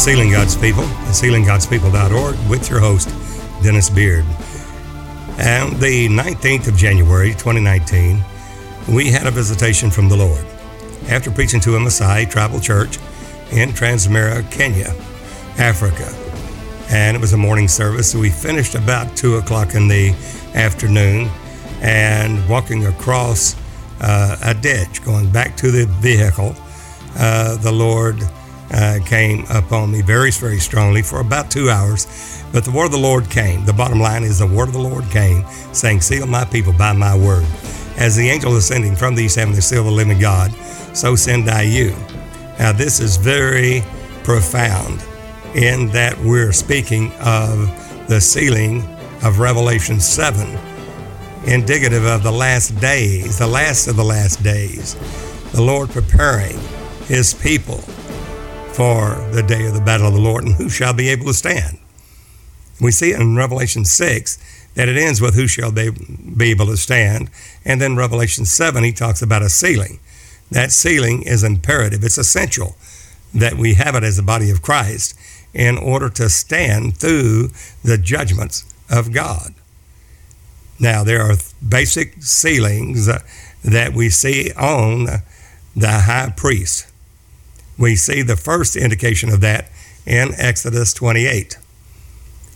To Sealing God's People, at sealinggodspeople.org with your host, Dennis Beard. And the 19th of January, 2019, we had a visitation from the Lord. After preaching to a Maasai tribal church in Transmara, Kenya, Africa, and it was a morning service, so we finished about 2 o'clock in the afternoon and walking across uh, a ditch, going back to the vehicle, uh, the Lord uh, came upon me very, very strongly for about two hours. But the word of the Lord came. The bottom line is the word of the Lord came, saying, Seal my people by my word. As the angel ascending from the east heaven to seal the living God, so send I you. Now, this is very profound in that we're speaking of the sealing of Revelation 7, indicative of the last days, the last of the last days, the Lord preparing his people for the day of the battle of the Lord, and who shall be able to stand? We see in Revelation 6 that it ends with who shall be, be able to stand. And then Revelation 7, he talks about a sealing. That sealing is imperative, it's essential that we have it as the body of Christ in order to stand through the judgments of God. Now, there are basic sealings that we see on the high priest we see the first indication of that in Exodus 28.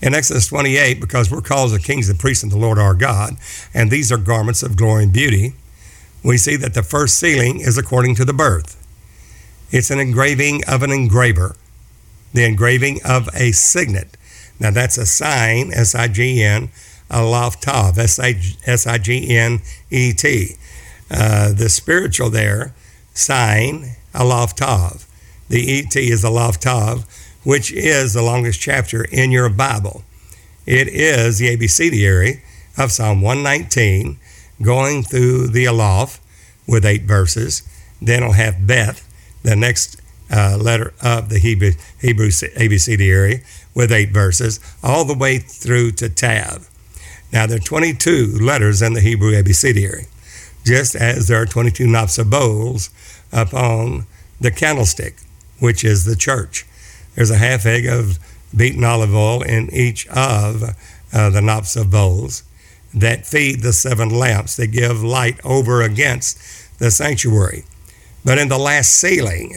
In Exodus 28, because we're called the kings and priests of the Lord our God, and these are garments of glory and beauty, we see that the first sealing is according to the birth. It's an engraving of an engraver, the engraving of a signet. Now that's a sign, S I G N, Aleph Tav, S I G N E T. Uh, the spiritual there, sign, Aleph Tav. The ET is the Aleph Tav, which is the longest chapter in your Bible. It is the ABCDary of Psalm 119, going through the Aleph with eight verses. Then it'll have Beth, the next uh, letter of the Hebrew, Hebrew ABCDary, with eight verses, all the way through to Tav. Now, there are 22 letters in the Hebrew ABCDary, just as there are 22 knops of bowls upon the candlestick which is the church. There's a half egg of beaten olive oil in each of uh, the knops of bowls that feed the seven lamps that give light over against the sanctuary. But in the last sealing,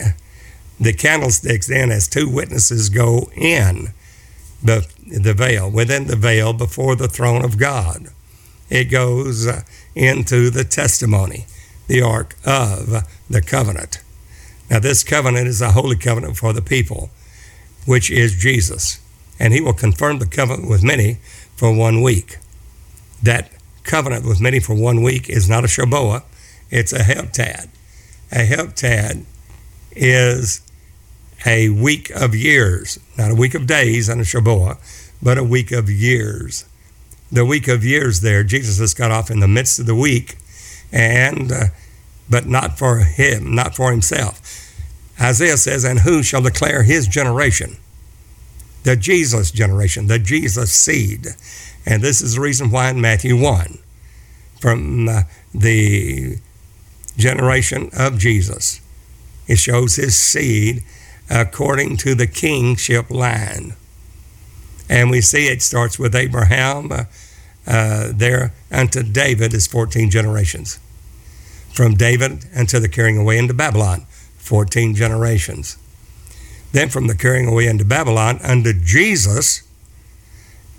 the candlesticks then, as two witnesses go in the, the veil, within the veil before the throne of God, it goes into the testimony, the ark of the covenant. Now, this covenant is a holy covenant for the people, which is Jesus. And he will confirm the covenant with many for one week. That covenant with many for one week is not a Shaboah, it's a Heptad. A Heptad is a week of years, not a week of days on a Shaboah, but a week of years. The week of years there, Jesus has got off in the midst of the week, and uh, but not for him, not for himself. Isaiah says, And who shall declare his generation? The Jesus generation, the Jesus seed. And this is the reason why in Matthew 1, from uh, the generation of Jesus, it shows his seed according to the kingship line. And we see it starts with Abraham uh, uh, there unto David is 14 generations from David unto the carrying away into Babylon, 14 generations. Then from the carrying away into Babylon unto Jesus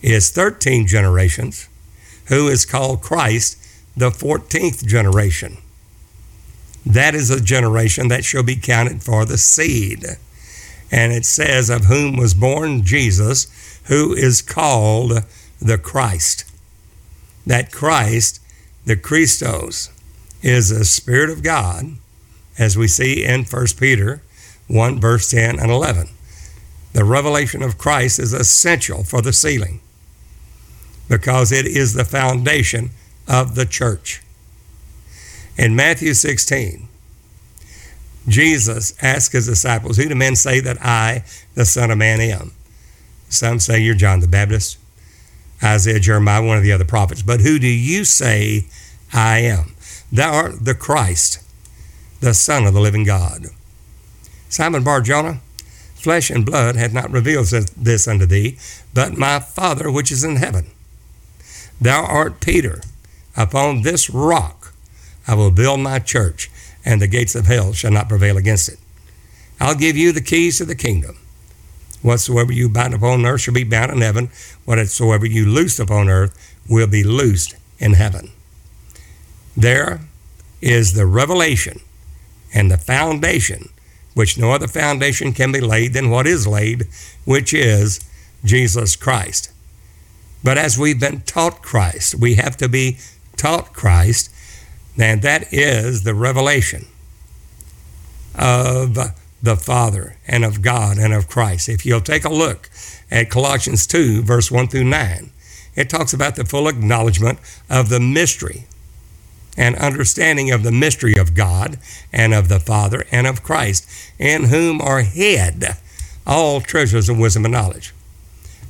is 13 generations, who is called Christ, the 14th generation. That is a generation that shall be counted for the seed. And it says, Of whom was born Jesus, who is called the Christ. That Christ, the Christos, is the Spirit of God, as we see in 1 Peter 1, verse 10 and 11. The revelation of Christ is essential for the sealing because it is the foundation of the church. In Matthew 16, Jesus asked his disciples, Who do men say that I, the Son of Man, am? Some say you're John the Baptist, Isaiah, Jeremiah, one of the other prophets. But who do you say I am? Thou art the Christ, the Son of the living God. Simon Bar Jonah, Flesh and blood hath not revealed this unto thee, but my Father which is in heaven. Thou art Peter. Upon this rock I will build my church, and the gates of hell shall not prevail against it. I'll give you the keys to the kingdom. Whatsoever you bind upon earth shall be bound in heaven. Whatsoever you loose upon earth will be loosed in heaven. There is the revelation and the foundation, which no other foundation can be laid than what is laid, which is Jesus Christ. But as we've been taught Christ, we have to be taught Christ, and that is the revelation of the Father and of God and of Christ. If you'll take a look at Colossians 2, verse 1 through 9, it talks about the full acknowledgement of the mystery and understanding of the mystery of God and of the Father and of Christ, in whom are hid all treasures of wisdom and knowledge.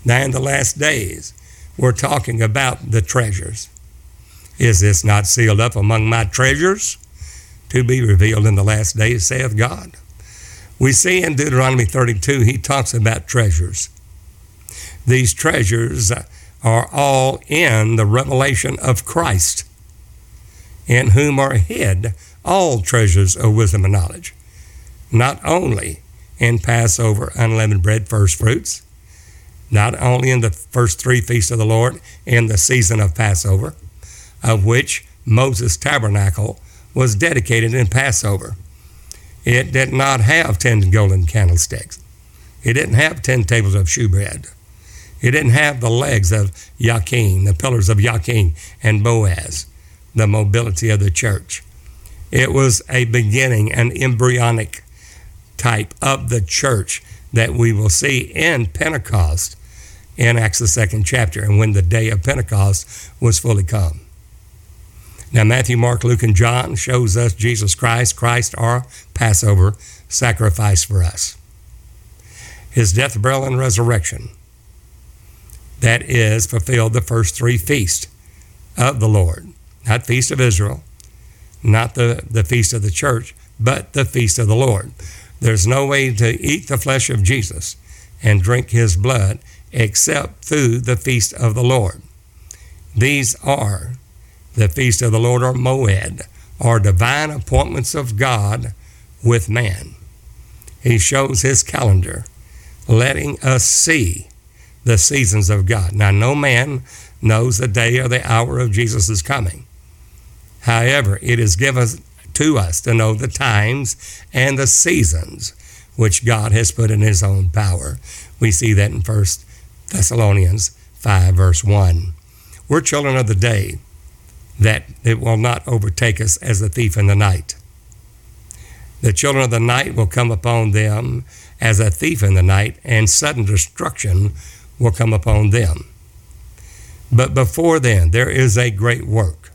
Now, in the last days, we're talking about the treasures. Is this not sealed up among my treasures to be revealed in the last days, saith God? We see in Deuteronomy 32, he talks about treasures. These treasures are all in the revelation of Christ, in whom are hid all treasures of wisdom and knowledge, not only in Passover, unleavened bread, first fruits, not only in the first three feasts of the Lord in the season of Passover, of which Moses' tabernacle was dedicated in Passover it did not have 10 golden candlesticks. It didn't have 10 tables of shewbread. It didn't have the legs of Yakin, the pillars of Yakin and Boaz, the mobility of the church. It was a beginning, an embryonic type of the church that we will see in Pentecost in Acts the second chapter, and when the day of Pentecost was fully come. Now, Matthew, Mark, Luke, and John shows us Jesus Christ, Christ our Passover sacrifice for us. His death, burial, and resurrection. That is fulfilled the first three feasts of the Lord. Not feast of Israel, not the, the feast of the church, but the feast of the Lord. There's no way to eat the flesh of Jesus and drink his blood except through the feast of the Lord. These are the feast of the Lord or Moed, are divine appointments of God with man. He shows his calendar, letting us see the seasons of God. Now, no man knows the day or the hour of Jesus' coming. However, it is given to us to know the times and the seasons which God has put in his own power. We see that in 1 Thessalonians 5, verse 1. We're children of the day that it will not overtake us as a thief in the night. The children of the night will come upon them as a thief in the night, and sudden destruction will come upon them. But before then, there is a great work.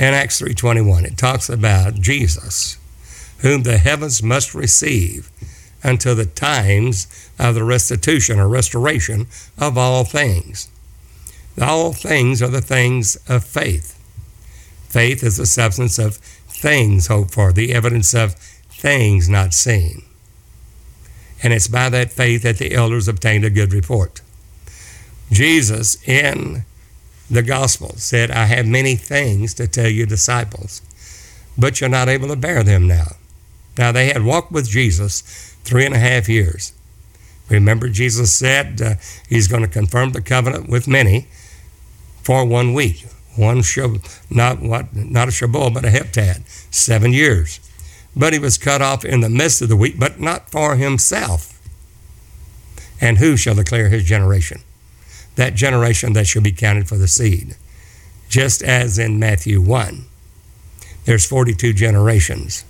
In Acts 3:21, it talks about Jesus, whom the heavens must receive until the times of the restitution or restoration of all things. All things are the things of faith. Faith is the substance of things hoped for, the evidence of things not seen. And it's by that faith that the elders obtained a good report. Jesus in the gospel said, I have many things to tell you, disciples, but you're not able to bear them now. Now, they had walked with Jesus three and a half years. Remember, Jesus said uh, he's going to confirm the covenant with many for one week one shab, not what not a shabul, but a heptad, seven years. But he was cut off in the midst of the week, but not for himself. And who shall declare his generation? That generation that shall be counted for the seed. Just as in Matthew 1, there's 42 generations.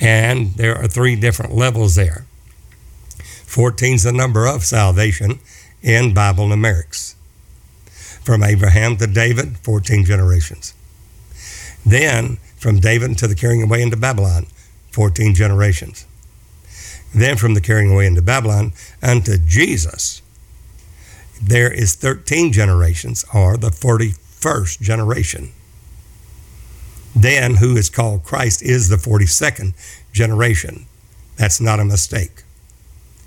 And there are three different levels there. 14 is the number of salvation in Bible numerics from Abraham to David, 14 generations. Then from David to the carrying away into Babylon, 14 generations. Then from the carrying away into Babylon unto Jesus, there is 13 generations, or the 41st generation. Then, who is called Christ is the 42nd generation. That's not a mistake.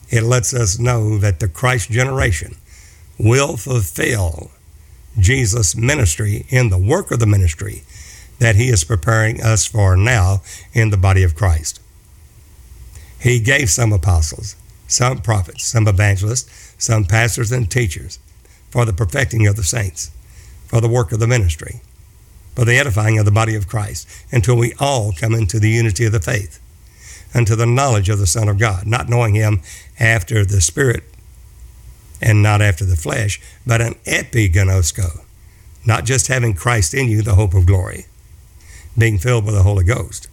it lets us know that the Christ generation will fulfill Jesus' ministry in the work of the ministry that he is preparing us for now in the body of Christ. He gave some apostles, some prophets, some evangelists, some pastors and teachers for the perfecting of the saints, for the work of the ministry, for the edifying of the body of Christ, until we all come into the unity of the faith, unto the knowledge of the Son of God, not knowing him after the Spirit and not after the flesh, but an epiginosko, not just having Christ in you, the hope of glory, being filled with the Holy Ghost,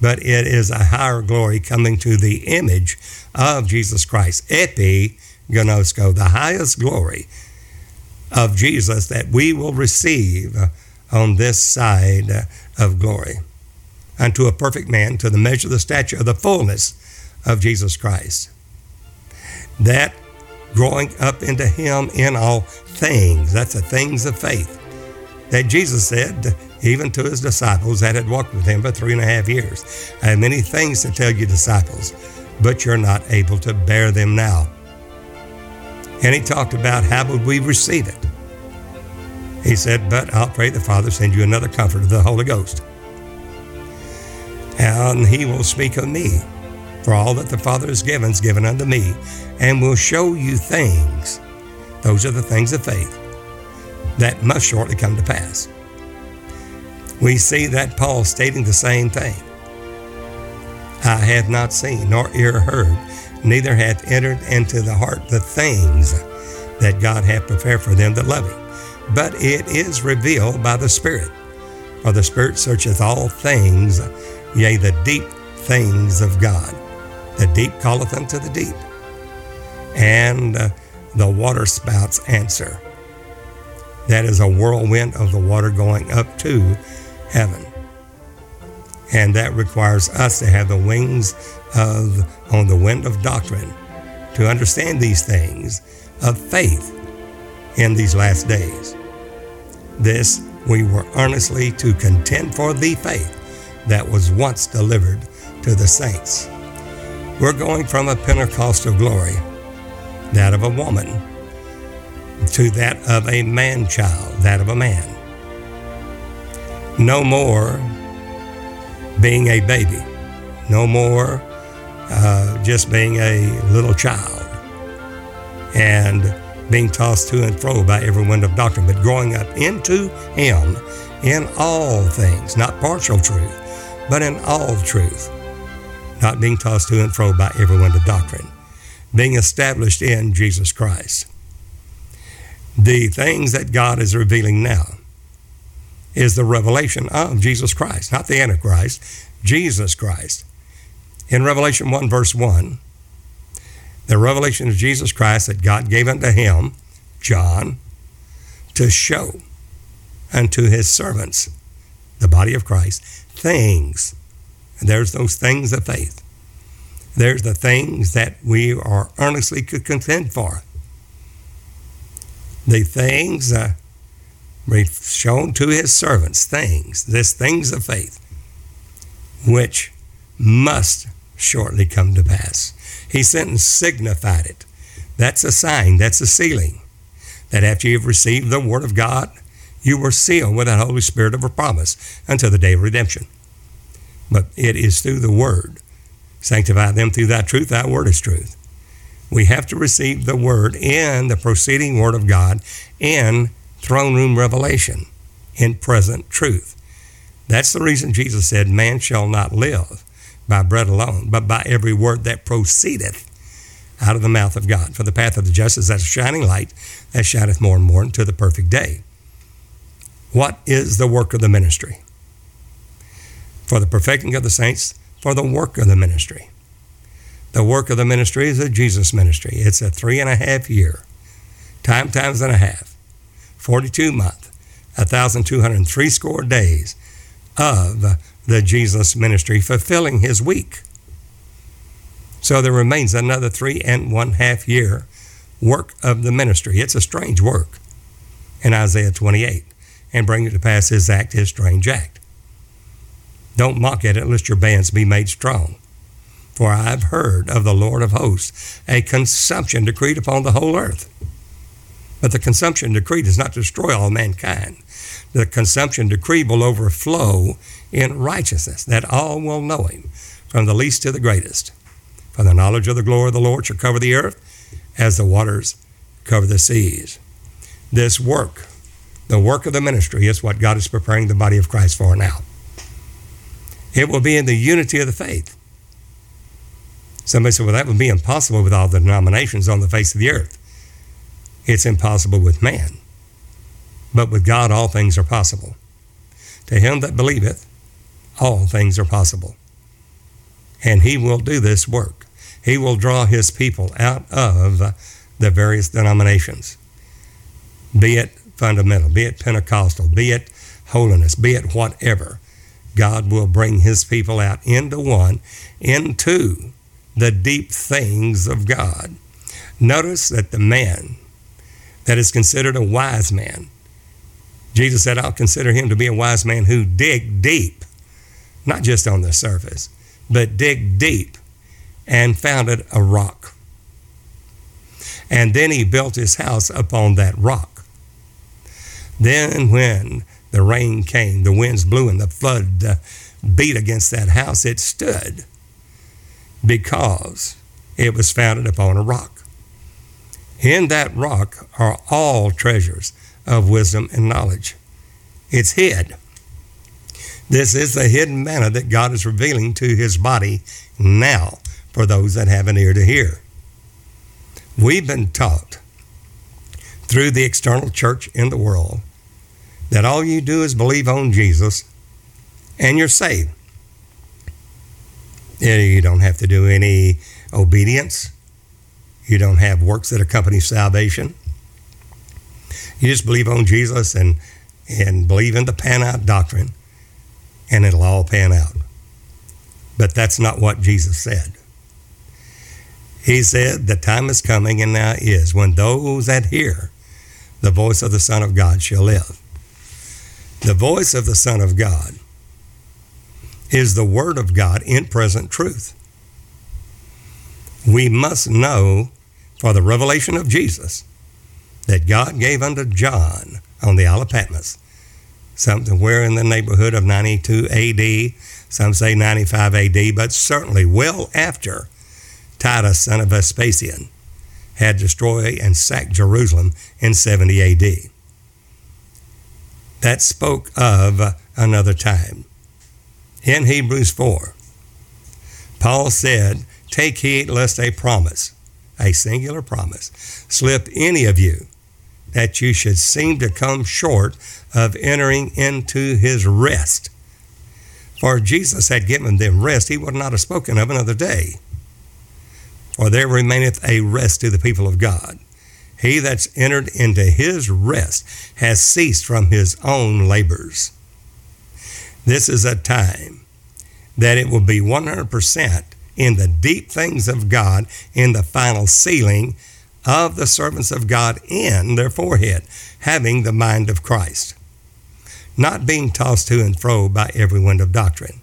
but it is a higher glory coming to the image of Jesus Christ. Epiginosko, the highest glory of Jesus that we will receive on this side of glory. Unto a perfect man, to the measure of the stature of the fullness of Jesus Christ. That growing up into Him in all things. That's the things of faith that Jesus said, even to His disciples that had walked with Him for three and a half years. I have many things to tell you, disciples, but you're not able to bear them now. And He talked about how would we receive it. He said, But I'll pray the Father send you another comforter, the Holy Ghost. And He will speak of me. For all that the Father has given is given unto me, and will show you things. Those are the things of faith that must shortly come to pass. We see that Paul stating the same thing. I have not seen nor ear heard, neither hath entered into the heart the things that God hath prepared for them that love him. But it is revealed by the Spirit. For the Spirit searcheth all things, yea, the deep things of God. The deep calleth unto the deep, and uh, the water spouts answer. That is a whirlwind of the water going up to heaven. And that requires us to have the wings of on the wind of doctrine to understand these things of faith in these last days. This we were earnestly to contend for the faith that was once delivered to the saints. We're going from a Pentecostal glory, that of a woman, to that of a man child, that of a man. No more being a baby, no more uh, just being a little child and being tossed to and fro by every wind of doctrine, but growing up into Him in all things, not partial truth, but in all truth. Not being tossed to and fro by every wind of doctrine, being established in Jesus Christ. The things that God is revealing now is the revelation of Jesus Christ, not the Antichrist, Jesus Christ. In Revelation 1, verse 1, the revelation of Jesus Christ that God gave unto him, John, to show unto his servants, the body of Christ, things and there's those things of faith. There's the things that we are earnestly contend for. The things uh, shown to his servants, things, this things of faith, which must shortly come to pass. He sent and signified it. That's a sign, that's a sealing. That after you've received the Word of God, you were sealed with the Holy Spirit of a promise until the day of redemption but it is through the Word. Sanctify them through thy truth, thy word is truth. We have to receive the Word in the proceeding Word of God in throne room revelation, in present truth. That's the reason Jesus said, Man shall not live by bread alone, but by every word that proceedeth out of the mouth of God. For the path of the just is a shining light that shineth more and more unto the perfect day. What is the work of the ministry? for the perfecting of the saints, for the work of the ministry. The work of the ministry is a Jesus ministry. It's a three and a half year, time times and a half, 42 month, 1,203 score days of the Jesus ministry, fulfilling his week. So there remains another three and one half year work of the ministry. It's a strange work in Isaiah 28 and bring it to pass his act, his strange act. Don't mock at it, lest your bands be made strong. For I've heard of the Lord of hosts a consumption decreed upon the whole earth. But the consumption decree does not destroy all mankind. The consumption decree will overflow in righteousness, that all will know him, from the least to the greatest. For the knowledge of the glory of the Lord shall cover the earth as the waters cover the seas. This work, the work of the ministry, is what God is preparing the body of Christ for now. It will be in the unity of the faith. Somebody said, well, that would be impossible with all the denominations on the face of the earth. It's impossible with man. But with God, all things are possible. To him that believeth, all things are possible. And he will do this work. He will draw his people out of the various denominations, be it fundamental, be it Pentecostal, be it holiness, be it whatever. God will bring his people out into one, into the deep things of God. Notice that the man that is considered a wise man, Jesus said, I'll consider him to be a wise man who dig deep, not just on the surface, but dig deep and founded a rock. And then he built his house upon that rock. Then, when the rain came, the winds blew, and the flood uh, beat against that house, it stood because it was founded upon a rock. In that rock are all treasures of wisdom and knowledge. It's hid. This is the hidden manna that God is revealing to his body now for those that have an ear to hear. We've been taught through the external church in the world that all you do is believe on Jesus and you're saved. You don't have to do any obedience. You don't have works that accompany salvation. You just believe on Jesus and, and believe in the pan out doctrine, and it'll all pan out. But that's not what Jesus said. He said, The time is coming, and now is, when those that hear the voice of the Son of God shall live. The voice of the Son of God is the Word of God in present truth. We must know for the revelation of Jesus that God gave unto John on the Isle of Patmos, somewhere in the neighborhood of 92 AD, some say 95 AD, but certainly well after Titus, son of Vespasian, had destroyed and sacked Jerusalem in 70 AD. That spoke of another time in Hebrews 4, Paul said, Take heed lest a promise, a singular promise, slip any of you, that you should seem to come short of entering into his rest. For Jesus had given them rest, he would not have spoken of another day. For there remaineth a rest to the people of God. He that's entered into his rest has ceased from his own labors. This is a time that it will be 100% in the deep things of God in the final sealing of the servants of God in their forehead, having the mind of Christ, not being tossed to and fro by every wind of doctrine.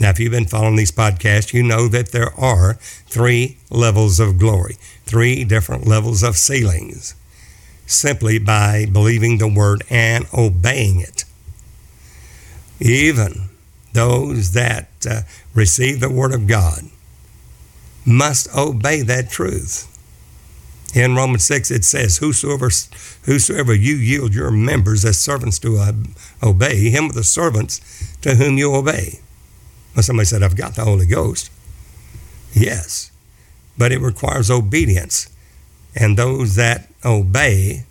Now, if you've been following these podcasts, you know that there are three levels of glory, three different levels of sealings, simply by believing the word and obeying it even those that uh, receive the Word of God must obey that truth. In Romans 6, it says, Whosoever, whosoever you yield your members as servants to obey, him are the servants to whom you obey. Well, somebody said, I've got the Holy Ghost. Yes, but it requires obedience. And those that obey,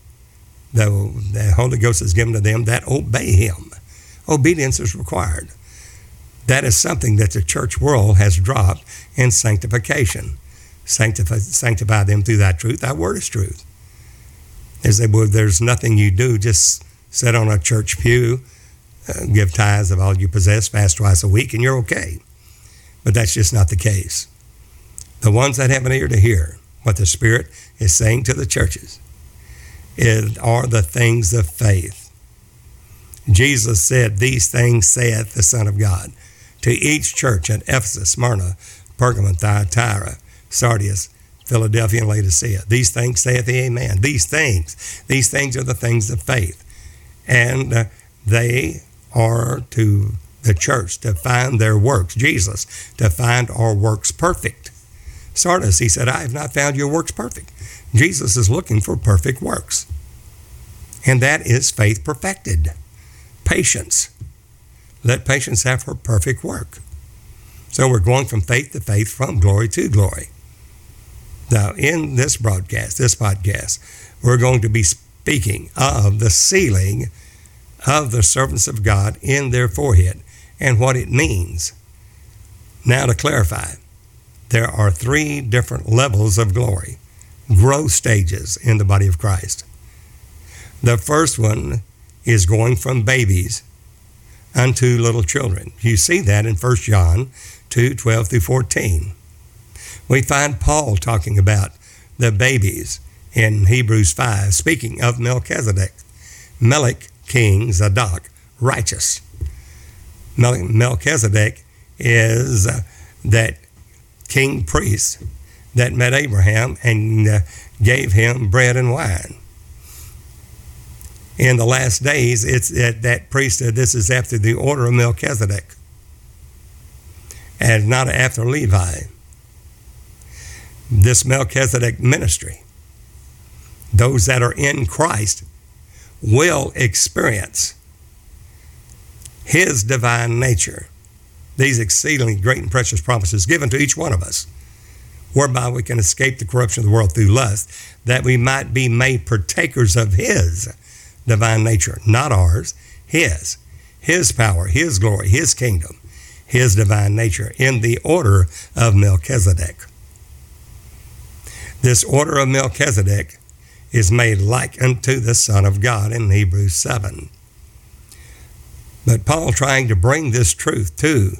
the, the Holy Ghost is given to them that obey him obedience is required. That is something that the church world has dropped in sanctification. Sanctify, sanctify them through that truth. That word is truth. They would, there's nothing you do, just sit on a church pew, uh, give tithes of all you possess, fast twice a week, and you're okay. But that's just not the case. The ones that have an ear to hear what the Spirit is saying to the churches it are the things of faith Jesus said, These things saith the Son of God to each church at Ephesus, Smyrna, Pergamum, Thyatira, Sardis, Philadelphia, and Laodicea. These things saith the Amen. These things, these things are the things of faith. And uh, they are to the church to find their works, Jesus, to find our works perfect. Sardis, he said, I have not found your works perfect. Jesus is looking for perfect works. And that is faith perfected. Patience. Let patience have her perfect work. So we're going from faith to faith, from glory to glory. Now, in this broadcast, this podcast, we're going to be speaking of the sealing of the servants of God in their forehead and what it means. Now, to clarify, there are three different levels of glory, growth stages in the body of Christ. The first one is going from babies unto little children. You see that in 1 John 2 12 through 14. We find Paul talking about the babies in Hebrews 5, speaking of Melchizedek. Melech, king, Zadok, righteous. Melchizedek is uh, that king priest that met Abraham and uh, gave him bread and wine. In the last days, it's that, that priesthood, this is after the order of Melchizedek and not after Levi. This Melchizedek ministry, those that are in Christ will experience his divine nature. These exceedingly great and precious promises given to each one of us, whereby we can escape the corruption of the world through lust, that we might be made partakers of his divine nature, not ours, his. His power, his glory, his kingdom, his divine nature, in the order of Melchizedek. This order of Melchizedek is made like unto the Son of God in Hebrews 7. But Paul, trying to bring this truth to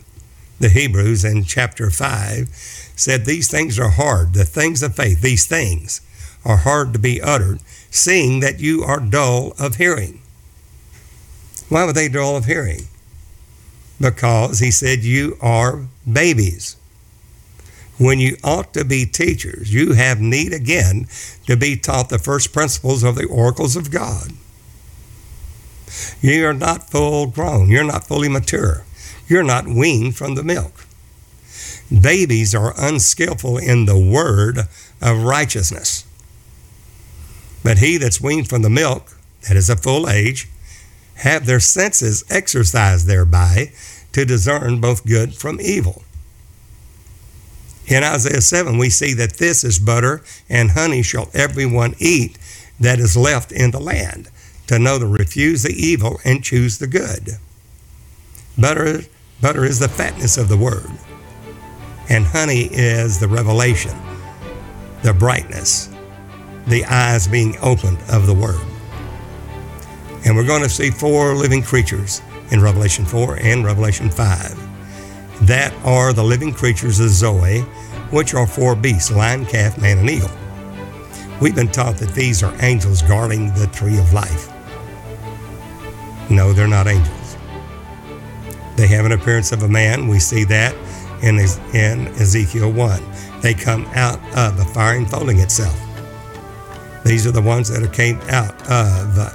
the Hebrews in chapter 5, said these things are hard. The things of faith, these things are hard to be uttered, seeing that you are dull of hearing. Why were they dull of hearing? Because he said, You are babies. When you ought to be teachers, you have need again to be taught the first principles of the oracles of God. You're not full grown. You're not fully mature. You're not weaned from the milk. Babies are unskillful in the word of righteousness. But he that's weaned from the milk, that is a full age, have their senses exercised thereby to discern both good from evil. In Isaiah 7, we see that this is butter and honey shall everyone eat that is left in the land to know to refuse the evil and choose the good. Butter, butter is the fatness of the word, and honey is the revelation, the brightness, the eyes being opened of the word. And we're going to see four living creatures in Revelation 4 and Revelation 5. That are the living creatures of Zoe, which are four beasts lion, calf, man, and eagle. We've been taught that these are angels guarding the tree of life. No, they're not angels. They have an appearance of a man. We see that in, Ezekiel 1. They come out of the fire enfolding itself. These are the ones that came out of uh,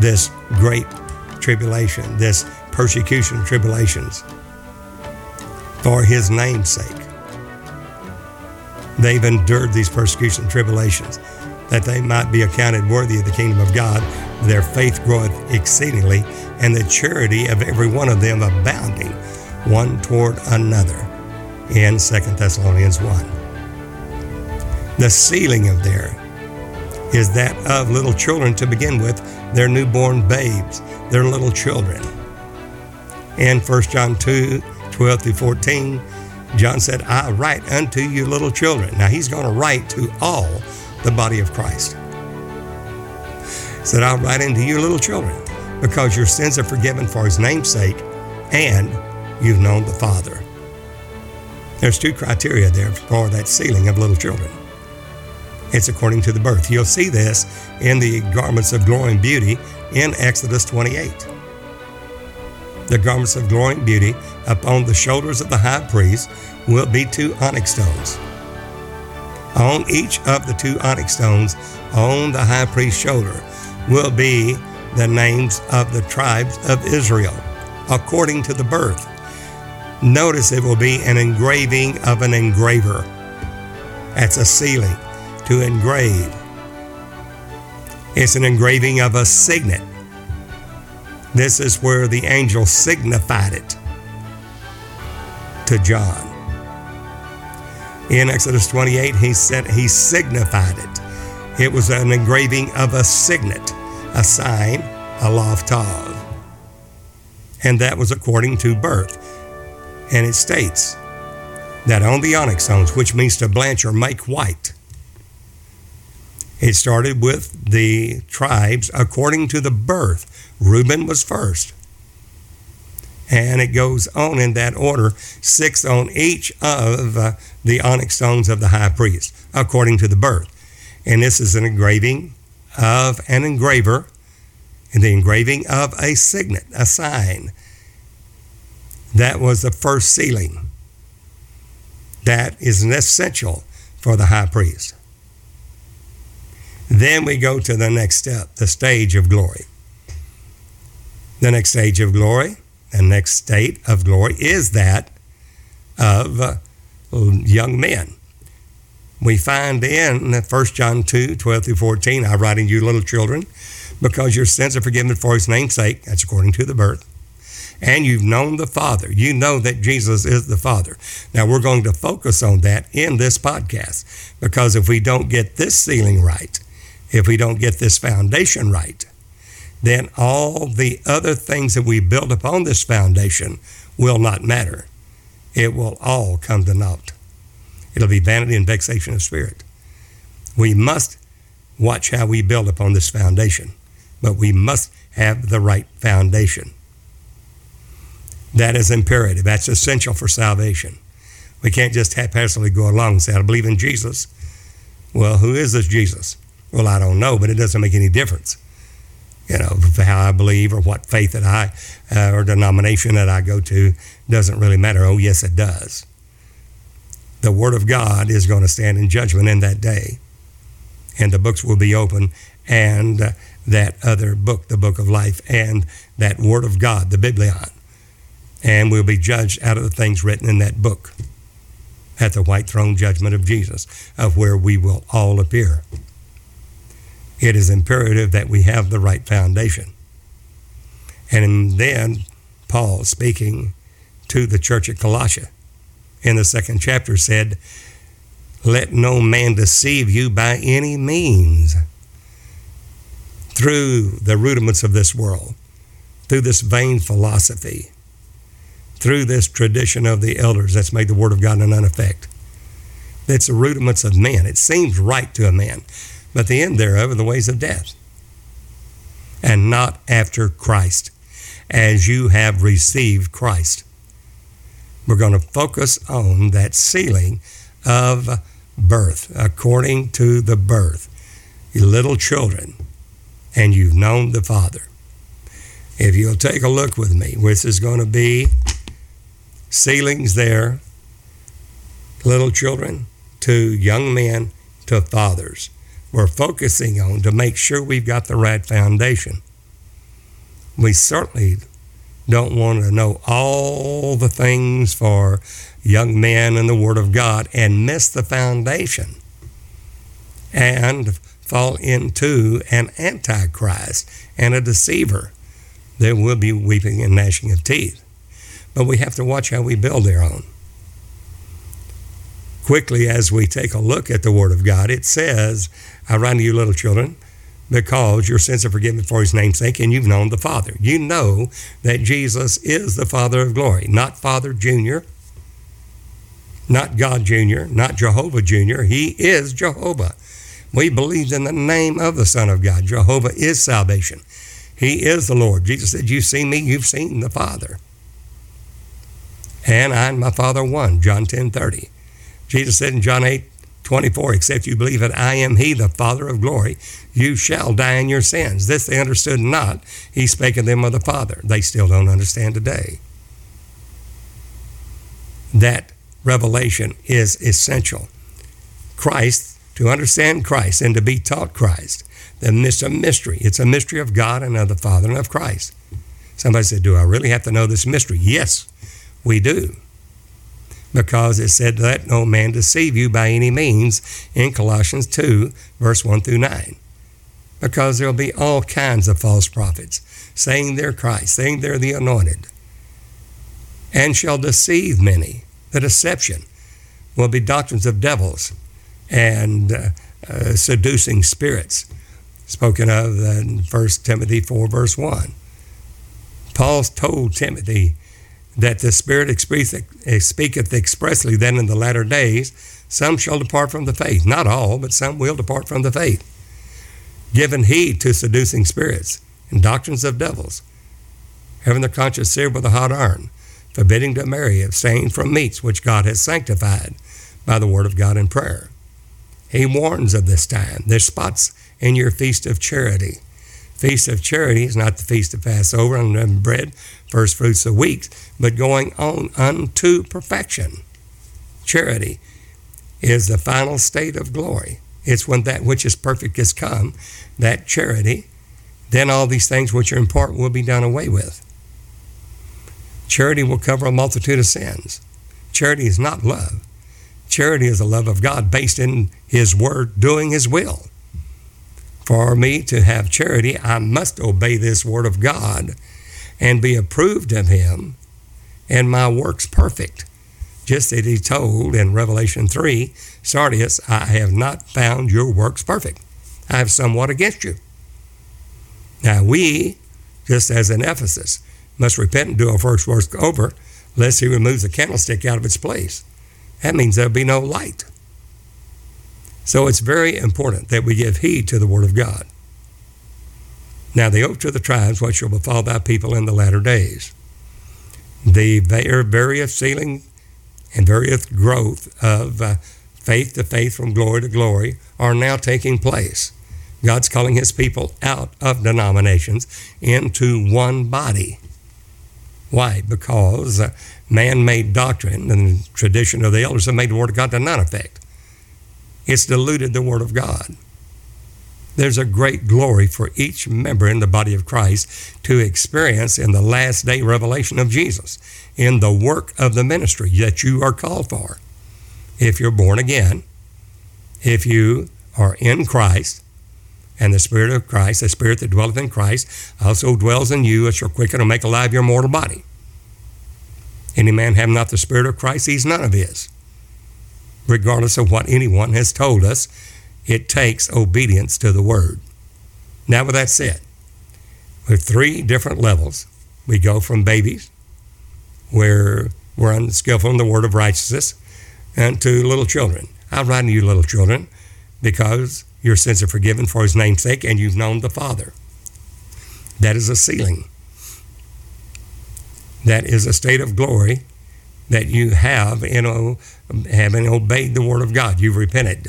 this great tribulation, this persecution, tribulations, for his name's sake. They've endured these persecution tribulations that they might be accounted worthy of the kingdom of God. Their faith groweth exceedingly, and the charity of every one of them abounding one toward another. In 2 Thessalonians 1. The sealing of there is that of little children to begin with, their newborn babes, their little children. In 1 John 2 12 through 14, John said, I write unto you little children. Now he's going to write to all the body of Christ. He said, I'll write unto you little children, because your sins are forgiven for his name's sake, and you've known the Father. There's two criteria there for that sealing of little children. It's according to the birth. You'll see this in the garments of glory and beauty in Exodus 28. The garments of glory and beauty upon the shoulders of the high priest will be two onyx stones. On each of the two onyx stones on the high priest's shoulder will be the names of the tribes of Israel according to the birth. Notice it will be an engraving of an engraver. That's a sealing to engrave. It's an engraving of a signet. This is where the angel signified it to John. In Exodus 28, he said he signified it. It was an engraving of a signet, a sign, a lav. And that was according to birth. And it states that on the onyx stones, which means to blanch or make white, it started with the tribes according to the birth. Reuben was first. And it goes on in that order, six on each of uh, the onyx stones of the high priest, according to the birth. And this is an engraving of an engraver, and the engraving of a signet, a sign. That was the first sealing. That is essential for the high priest. Then we go to the next step, the stage of glory. The next stage of glory, the next state of glory is that of uh, young men. We find in 1 John 2 12 through 14, I write in you, little children, because your sins are forgiven for his name's sake. That's according to the birth. And you've known the Father. You know that Jesus is the Father. Now, we're going to focus on that in this podcast because if we don't get this sealing right, if we don't get this foundation right, then all the other things that we build upon this foundation will not matter. It will all come to naught. It'll be vanity and vexation of spirit. We must watch how we build upon this foundation, but we must have the right foundation. That is imperative. That's essential for salvation. We can't just haphazardly go along and say, I believe in Jesus. Well, who is this Jesus? Well, I don't know, but it doesn't make any difference. You know, how I believe or what faith that I uh, or denomination that I go to doesn't really matter. Oh, yes, it does. The Word of God is going to stand in judgment in that day, and the books will be open, and uh, that other book, the book of life, and that Word of God, the Biblion, and we'll be judged out of the things written in that book at the white throne judgment of Jesus, of where we will all appear it is imperative that we have the right foundation. And then Paul, speaking to the church at Colossia in the second chapter, said, Let no man deceive you by any means through the rudiments of this world, through this vain philosophy, through this tradition of the elders that's made the Word of God an uneffect. It's the rudiments of man. It seems right to a man but the end thereof are the ways of death, and not after Christ, as you have received Christ. We're going to focus on that sealing of birth, according to the birth. You little children, and you've known the Father. If you'll take a look with me, this is going to be sealings there, little children to young men to fathers we're focusing on to make sure we've got the right foundation. We certainly don't want to know all the things for young men in the Word of God and miss the foundation and fall into an antichrist and a deceiver. There will be weeping and gnashing of teeth. But we have to watch how we build their own quickly as we take a look at the Word of God, it says, I write to you, little children, because your sins are forgiven for his name's sake, and you've known the Father. You know that Jesus is the Father of glory, not Father Jr., not God Jr., not Jehovah Jr. He is Jehovah. We believe in the name of the Son of God. Jehovah is salvation. He is the Lord. Jesus said, You've seen me, you've seen the Father. And I and my Father one, John 10 30. Jesus said in John 8 24, except you believe that I am He, the Father of glory, you shall die in your sins. This they understood not. He spake of them of the Father. They still don't understand today. That revelation is essential. Christ, to understand Christ and to be taught Christ, then it's a mystery. It's a mystery of God and of the Father and of Christ. Somebody said, Do I really have to know this mystery? Yes, we do. Because it said, Let no man deceive you by any means in Colossians 2, verse 1 through 9. Because there'll be all kinds of false prophets saying they're Christ, saying they're the anointed, and shall deceive many. The deception will be doctrines of devils and uh, uh, seducing spirits, spoken of in 1 Timothy 4, verse 1. Paul told Timothy that the Spirit speaketh expressly that in the latter days some shall depart from the faith. Not all, but some will depart from the faith, giving heed to seducing spirits and doctrines of devils, having their conscience seared with a hot iron, forbidding to marry, abstain from meats which God has sanctified by the word of God in prayer. He warns of this time. There's spots in your feast of charity. Feast of charity is not the feast of Passover, unleavened bread, first fruits of weeks, but going on unto perfection. Charity is the final state of glory. It's when that which is perfect has come, that charity, then all these things which are important will be done away with. Charity will cover a multitude of sins. Charity is not love. Charity is the love of God based in His Word, doing His will. For me to have charity, I must obey this Word of God and be approved of Him, and my works perfect. Just as He told in Revelation 3 Sardis, I have not found your works perfect. I have somewhat against you. Now, we, just as in Ephesus, must repent and do our first work over, lest He removes the candlestick out of its place. That means there'll be no light. So it's very important that we give heed to the Word of God. Now, the oath to the tribes, what shall befall thy people in the latter days? The various sealing and various growth of uh, faith to faith from glory to glory are now taking place. God's calling his people out of denominations into one body. Why? Because uh, man made doctrine and the tradition of the elders have made the Word of God to none effect. It's diluted the Word of God. There's a great glory for each member in the body of Christ to experience in the last day revelation of Jesus, in the work of the ministry that you are called for. If you're born again, if you are in Christ, and the Spirit of Christ, the Spirit that dwelleth in Christ, also dwells in you, it shall quicken and make alive your mortal body. Any man have not the Spirit of Christ, he's none of his regardless of what anyone has told us. It takes obedience to the word. Now, with that said, with three different levels, we go from babies, where we're unskillful in the word of righteousness, and to little children. I'm writing you, little children, because your sins are forgiven for his name's sake, and you've known the Father. That is a sealing. That is a state of glory that you have, you uh, know, having obeyed the word of God. You've repented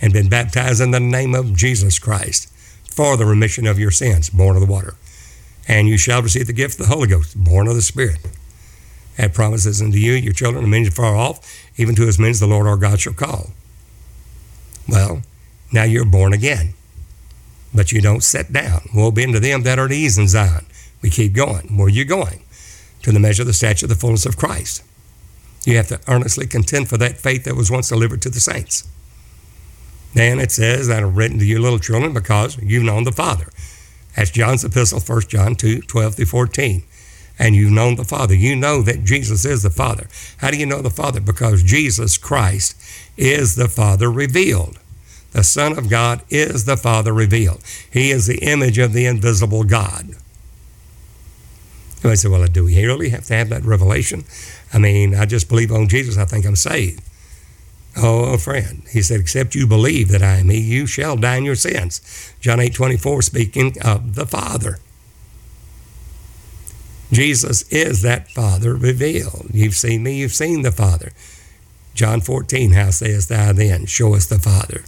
and been baptized in the name of Jesus Christ for the remission of your sins, born of the water. And you shall receive the gift of the Holy Ghost, born of the Spirit. That promises unto you, your children, and many far off, even to as many as the Lord our God shall call. Well, now you're born again. But you don't sit down. Woe be unto them that are at ease in Zion. We keep going. Where are you going? To the measure of the stature of the fullness of Christ. You have to earnestly contend for that faith that was once delivered to the saints. Then it says that I've written to you little children because you've known the Father. That's John's epistle, 1 John 2, 12 through 14. And you've known the Father. You know that Jesus is the Father. How do you know the Father? Because Jesus Christ is the Father revealed. The Son of God is the Father revealed. He is the image of the invisible God. I said, well, do we really have to have that revelation? I mean, I just believe on Jesus, I think I'm saved. Oh, friend, he said, except you believe that I am he, you shall die in your sins. John 8 24, speaking of the Father. Jesus is that Father revealed. You've seen me, you've seen the Father. John 14, how sayest thou then? Show us the Father.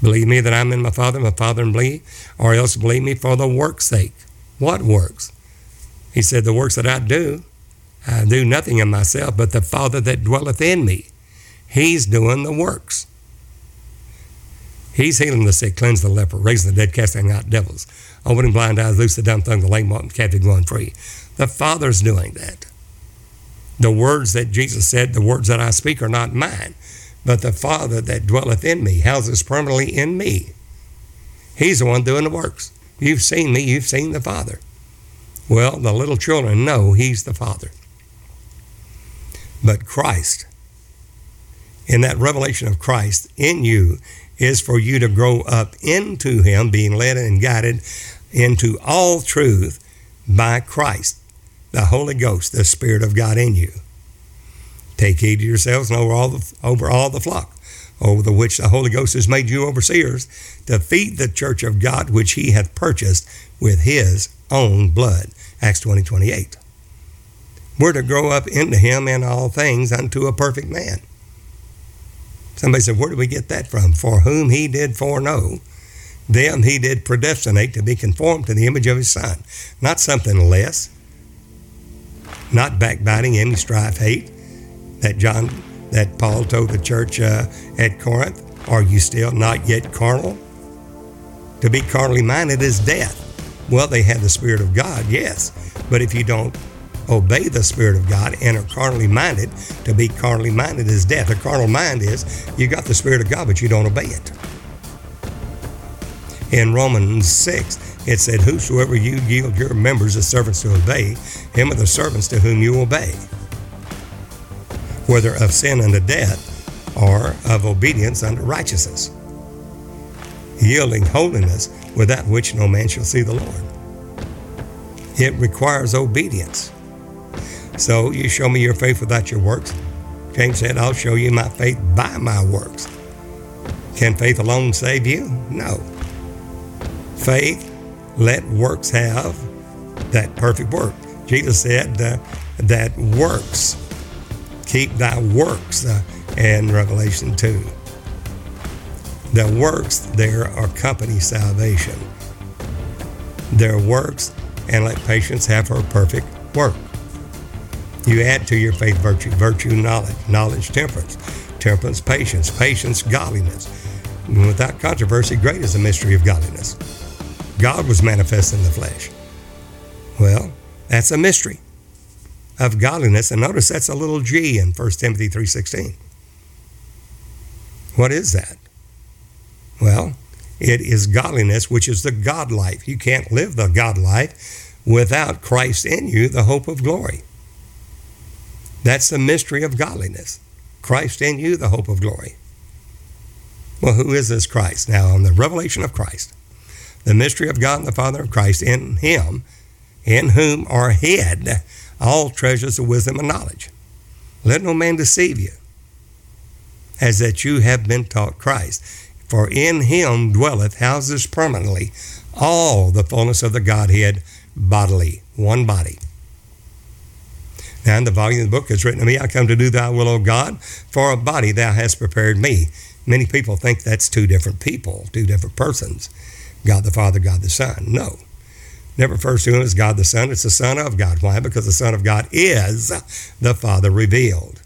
Believe me that I'm in my Father, my Father and believe, or else believe me for the work's sake. What works? He said, The works that I do, I do nothing of myself, but the Father that dwelleth in me. He's doing the works. He's healing the sick, cleansing the leper, raising the dead, casting out devils, opening blind eyes, loose the dumb tongue, the lame walking, captive going free. The Father's doing that. The words that Jesus said, the words that I speak are not mine, but the Father that dwelleth in me, houses permanently in me. He's the one doing the works. You've seen me, you've seen the Father. Well, the little children know He's the Father. But Christ, in that revelation of Christ in you, is for you to grow up into Him, being led and guided into all truth by Christ, the Holy Ghost, the Spirit of God in you. Take heed to yourselves and over all the, over all the flock, over the which the Holy Ghost has made you overseers, to feed the church of God which he hath purchased with his own blood. Acts 20 28. We're to grow up into him in all things unto a perfect man. Somebody said, Where do we get that from? For whom he did foreknow, them he did predestinate to be conformed to the image of his son. Not something less, not backbiting, envy, strife, hate, that John, that Paul told the church uh, at Corinth. Are you still not yet carnal? To be carnally minded is death. Well, they have the Spirit of God, yes, but if you don't obey the Spirit of God and are carnally minded, to be carnally minded is death. A carnal mind is you got the Spirit of God, but you don't obey it. In Romans 6, it said, Whosoever you yield your members as servants to obey, him are the servants to whom you obey whether of sin unto death or of obedience unto righteousness, yielding holiness without which no man shall see the Lord. It requires obedience. So you show me your faith without your works. James said, I'll show you my faith by my works. Can faith alone save you? No. Faith, let works have that perfect work. Jesus said uh, that works keep thy works uh, in Revelation 2. The works there accompany salvation. Their works and let patience have her perfect work. You add to your faith virtue, virtue knowledge, knowledge temperance, temperance patience, patience godliness. And without controversy, great is the mystery of godliness. God was manifest in the flesh. Well, that's a mystery of godliness. And notice that's a little g in 1 Timothy 3.16. What is that? Well, it is godliness, which is the God life. You can't live the God life without Christ in you, the hope of glory. That's the mystery of godliness. Christ in you, the hope of glory. Well, who is this Christ? Now, on the revelation of Christ, the mystery of God and the Father of Christ, in Him, in whom are hid all treasures of wisdom and knowledge. Let no man deceive you, as that you have been taught Christ. For in him dwelleth, houses permanently, all the fullness of the Godhead bodily, one body. Now in the volume of the book is written to me, I come to do thy will, O God, for a body thou hast prepared me. Many people think that's two different people, two different persons. God the Father, God the Son. No never refers to him as God the Son. It's the Son of God. Why? Because the Son of God is the Father revealed.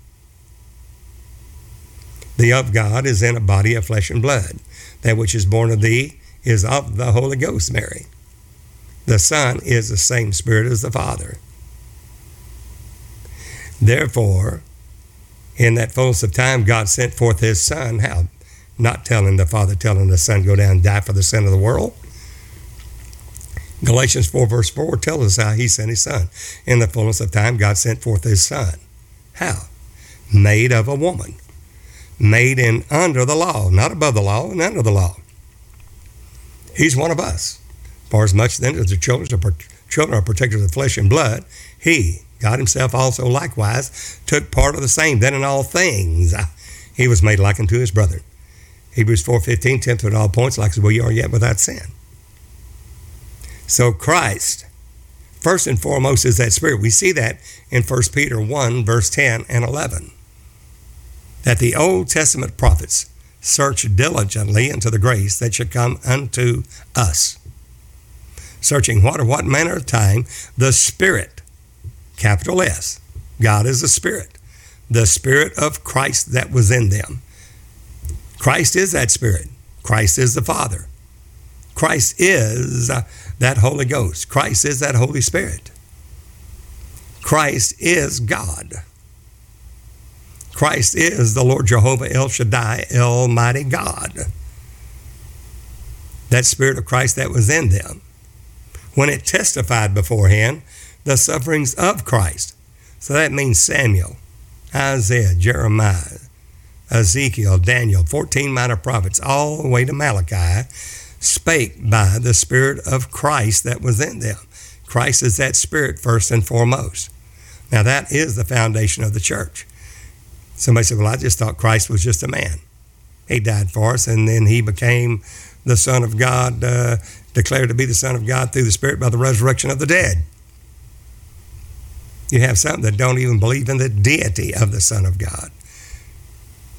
The of God is in a body of flesh and blood. That which is born of thee is of the Holy Ghost, Mary. The Son is the same Spirit as the Father. Therefore, in that fullness of time, God sent forth his Son. How? Not telling the Father, telling the Son, go down and die for the sin of the world Galatians 4, verse 4 tells us how he sent his son. In the fullness of time, God sent forth his son. How? Made of a woman. Made in under the law, not above the law and under the law. He's one of us. For as much then as the children are, children are protected of flesh and blood, he, God himself also likewise, took part of the same. Then in all things ah, he was made like unto his brother. Hebrews 4.15, tenth at all points, like as we are yet without sin. So Christ, first and foremost, is that Spirit. We see that in 1 Peter 1, verse 10 and 11. That the Old Testament prophets search diligently into the grace that should come unto us. Searching what or what manner of time the Spirit, capital S, God is a spirit, the spirit of Christ that was in them. Christ is that spirit. Christ is the Father. Christ is that Holy Ghost. Christ is that Holy Spirit. Christ is God. Christ is the Lord Jehovah El Shaddai, Almighty God. That Spirit of Christ that was in them. When it testified beforehand the sufferings of Christ. So that means Samuel, Isaiah, Jeremiah, Ezekiel, Daniel, 14 minor prophets, all the way to Malachi, spake by the Spirit of Christ that was in them. Christ is that Spirit first and foremost. Now, that is the foundation of the church. Somebody said, Well, I just thought Christ was just a man. He died for us, and then he became the Son of God, uh, declared to be the Son of God through the Spirit by the resurrection of the dead. You have some that don't even believe in the deity of the Son of God.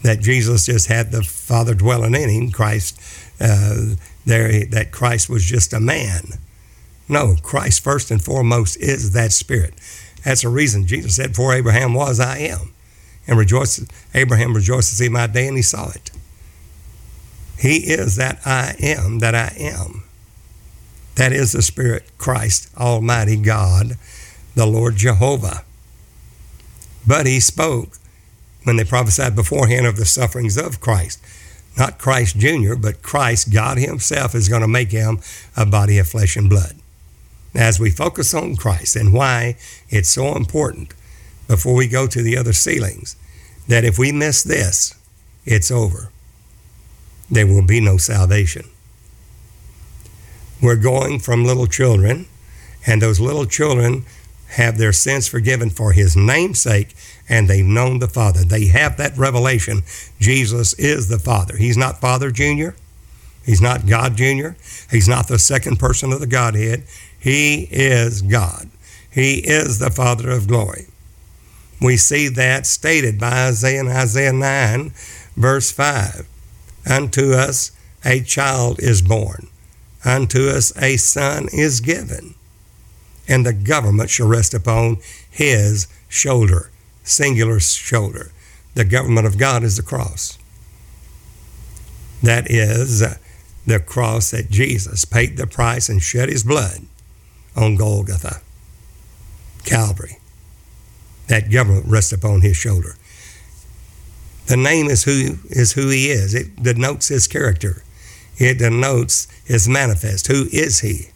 That Jesus just had the Father dwelling in him, Christ, uh, there, that Christ was just a man. No, Christ first and foremost is that Spirit. That's the reason Jesus said, Before Abraham was, I am. And rejoices, Abraham rejoiced to see my day, and he saw it. He is that I am that I am. That is the Spirit, Christ, Almighty God, the Lord Jehovah. But he spoke when they prophesied beforehand of the sufferings of Christ. Not Christ Jr., but Christ, God Himself, is going to make him a body of flesh and blood as we focus on Christ and why it's so important before we go to the other sealings, that if we miss this, it's over. There will be no salvation. We're going from little children, and those little children have their sins forgiven for his namesake, and they've known the Father. They have that revelation. Jesus is the Father. He's not Father Jr., He's not God Jr., He's not the second person of the Godhead. He is God. He is the Father of glory. We see that stated by Isaiah in Isaiah 9, verse 5. Unto us a child is born, unto us a son is given, and the government shall rest upon his shoulder, singular shoulder. The government of God is the cross. That is uh, the cross that Jesus paid the price and shed his blood on Golgotha, Calvary. That government rests upon his shoulder. The name is who is who he is. It denotes his character. It denotes his manifest. Who is he?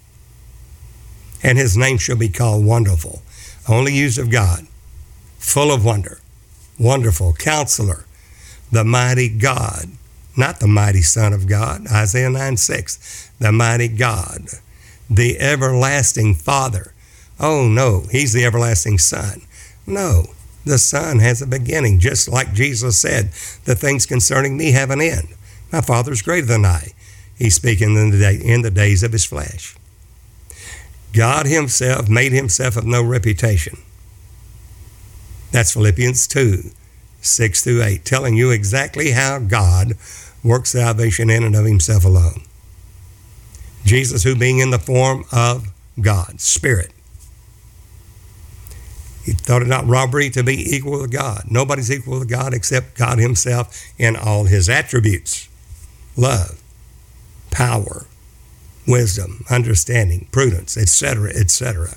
And his name shall be called Wonderful, only used of God, full of wonder, wonderful counselor, the mighty God, not the mighty Son of God, Isaiah 9 6, the mighty God, the everlasting Father. Oh, no, he's the everlasting Son. No, the Son has a beginning, just like Jesus said, the things concerning me have an end. My Father's greater than I. He's speaking in the, day, in the days of his flesh. God himself made himself of no reputation. That's Philippians 2, 6 through 8, telling you exactly how God works salvation in and of himself alone. Jesus, who being in the form of God, Spirit, he thought it not robbery to be equal with God. Nobody's equal with God except God Himself in all His attributes love, power, wisdom, understanding, prudence, etc., etc.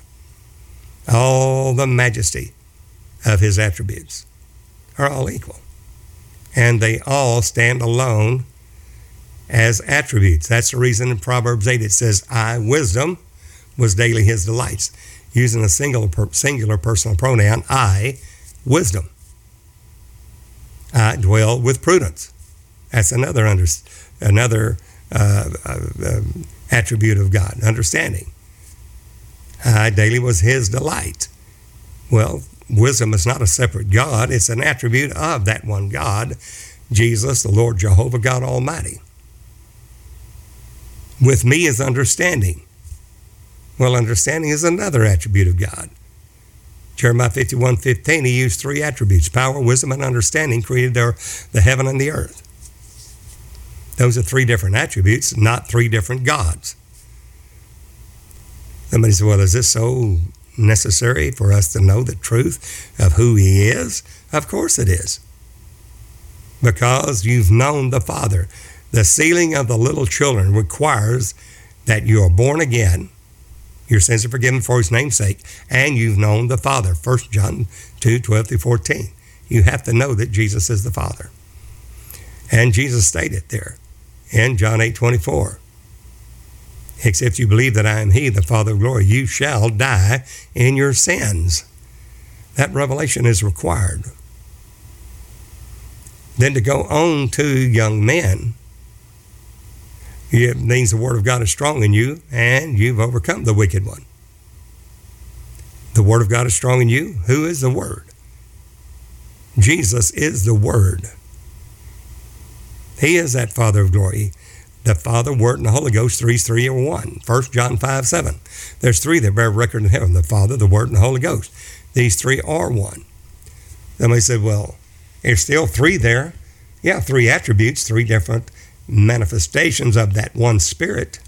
All the majesty of His attributes are all equal. And they all stand alone as attributes. That's the reason in Proverbs 8 it says, I, wisdom, was daily his delights. Using a singular, singular personal pronoun, I, wisdom. I dwell with prudence. That's another under, another uh, uh, uh, attribute of God, understanding. I daily was his delight. Well, wisdom is not a separate God, it's an attribute of that one God, Jesus, the Lord Jehovah God Almighty. With me is understanding. Well, understanding is another attribute of God. Jeremiah 51 15, he used three attributes power, wisdom, and understanding created the heaven and the earth. Those are three different attributes, not three different gods. Somebody said, Well, is this so necessary for us to know the truth of who He is? Of course it is. Because you've known the Father. The sealing of the little children requires that you are born again, your sins are forgiven for His name's sake, and you've known the Father. 1 John 2 12 through 14. You have to know that Jesus is the Father. And Jesus stated there in John 8 24 Except you believe that I am He, the Father of glory, you shall die in your sins. That revelation is required. Then to go on to young men, it means the Word of God is strong in you and you've overcome the wicked one. The Word of God is strong in you. Who is the Word? Jesus is the Word. He is that Father of glory the Father, Word, and the Holy Ghost, three, three, or one. 1 John 5, 7. There's three that bear record in heaven the Father, the Word, and the Holy Ghost. These three are one. Somebody said, well, there's still three there. Yeah, three attributes, three different manifestations of that one Spirit.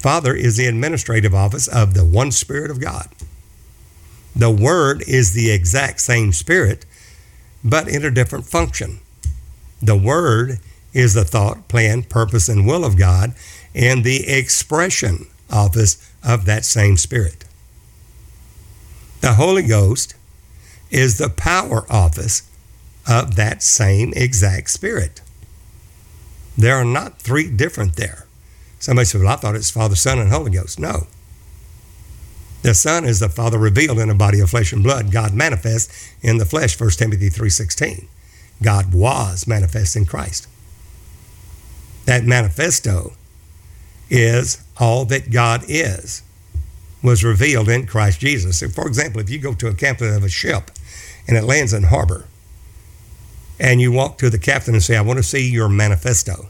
Father is the administrative office of the one Spirit of God. The Word is the exact same Spirit, but in a different function. The Word is the thought, plan, purpose, and will of God and the expression office of that same Spirit. The Holy Ghost is the power office of that same exact Spirit. There are not three different there. Somebody said, Well, I thought it's Father, Son, and Holy Ghost. No. The Son is the Father revealed in a body of flesh and blood, God manifest in the flesh, 1 Timothy 3.16. God was manifest in Christ. That manifesto is all that God is, was revealed in Christ Jesus. For example, if you go to a captain of a ship and it lands in harbor, and you walk to the captain and say, I want to see your manifesto.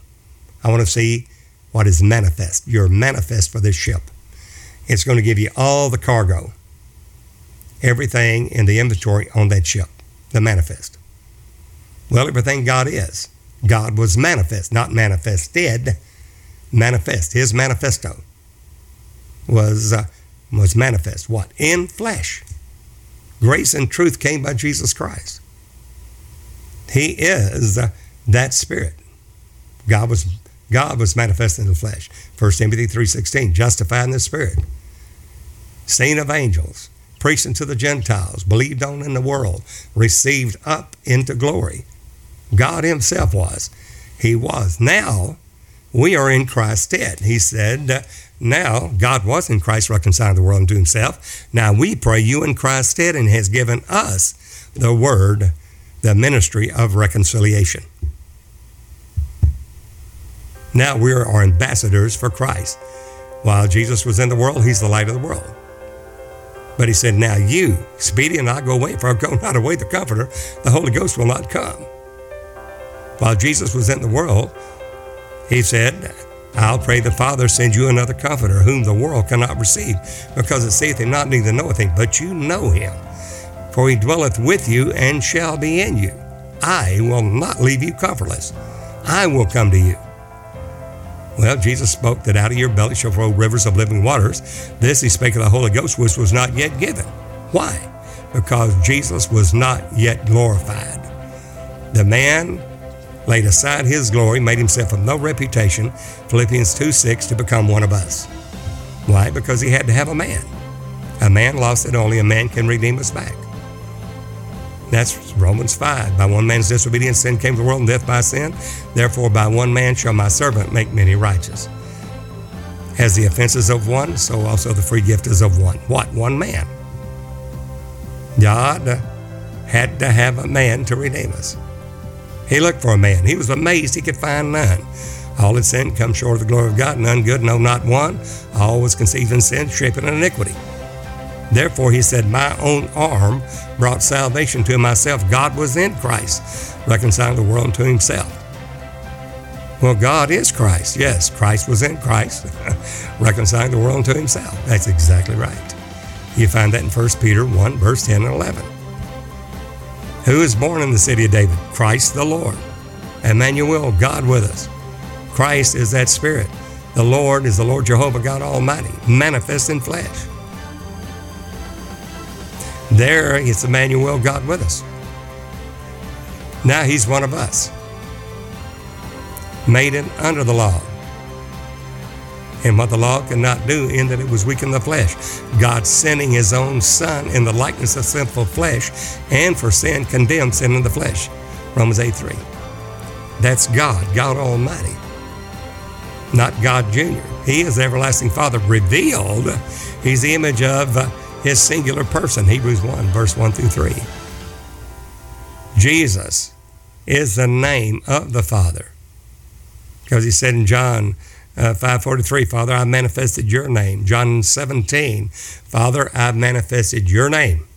I want to see what is manifest, your manifest for this ship. It's going to give you all the cargo, everything in the inventory on that ship, the manifest. Well, everything God is. God was manifest, not manifested, manifest. His manifesto was, uh, was manifest. What? In flesh. Grace and truth came by Jesus Christ. He is uh, that Spirit. God was God was manifest in the flesh. 1 Timothy 3.16, justified in the Spirit. Seen of angels, preaching to the Gentiles, believed on in the world, received up into glory. God Himself was. He was. Now, we are in Christ's stead. He said, now God was in Christ reconciling the world unto Himself. Now we pray you in Christ's stead and has given us the word, the ministry of reconciliation. Now we are our ambassadors for Christ. While Jesus was in the world, He's the light of the world. But He said, Now you, speedy and I go away, for I go not away the Comforter, the Holy Ghost will not come. While Jesus was in the world, he said, I'll pray the Father send you another comforter, whom the world cannot receive, because it saith him not, neither knoweth him, but you know him. For he dwelleth with you and shall be in you. I will not leave you comfortless. I will come to you. Well, Jesus spoke that out of your belly shall flow rivers of living waters. This he spake of the Holy Ghost, which was not yet given. Why? Because Jesus was not yet glorified. The man laid aside his glory, made himself of no reputation, Philippians 2 6, to become one of us. Why? Because he had to have a man. A man lost it, only a man can redeem us back. That's Romans 5. By one man's disobedience, sin came to the world, and death by sin. Therefore, by one man shall my servant make many righteous. As the offenses of one, so also the free gift is of one. What? One man. God had to have a man to redeem us. He looked for a man. He was amazed he could find none. All had sinned, come short of the glory of God, none good, no, not one. All was conceived in sin, shaped in iniquity. Therefore, he said, My own arm brought salvation to myself. God was in Christ, reconciling the world to himself. Well, God is Christ. Yes, Christ was in Christ, reconciling the world to himself. That's exactly right. You find that in 1 Peter 1, verse 10 and 11. Who is born in the city of David? Christ the Lord. Emmanuel, God with us. Christ is that Spirit. The Lord is the Lord Jehovah God Almighty, manifest in flesh. There is Emmanuel, God with us. Now he's one of us, made in under the law. And what the law could not do, in that it was weak in the flesh. God sending his own Son in the likeness of sinful flesh, and for sin condemned sin in the flesh. Romans 8 3. That's God, God Almighty, not God Jr. He is the everlasting Father revealed. He's the image of his singular person, Hebrews 1, verse 1 through 3. Jesus is the name of the Father. Because he said in John uh, 543, Father, I manifested your name. John 17, Father, I've manifested your name.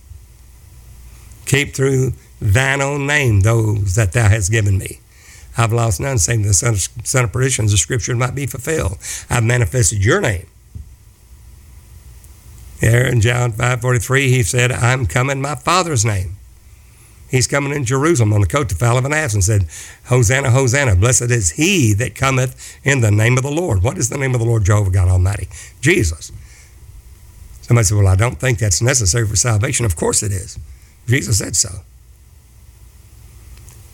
Keep through thine own name those that thou hast given me. I've lost none, save the son of, son of perdition, the scripture might be fulfilled. I've manifested your name. There in John 5.43, he said, I'm coming in my Father's name. He's coming in Jerusalem on the coat the foal of an ass and said, Hosanna, Hosanna, blessed is he that cometh in the name of the Lord. What is the name of the Lord Jehovah God Almighty? Jesus. Somebody said, Well, I don't think that's necessary for salvation. Of course it is. Jesus said so.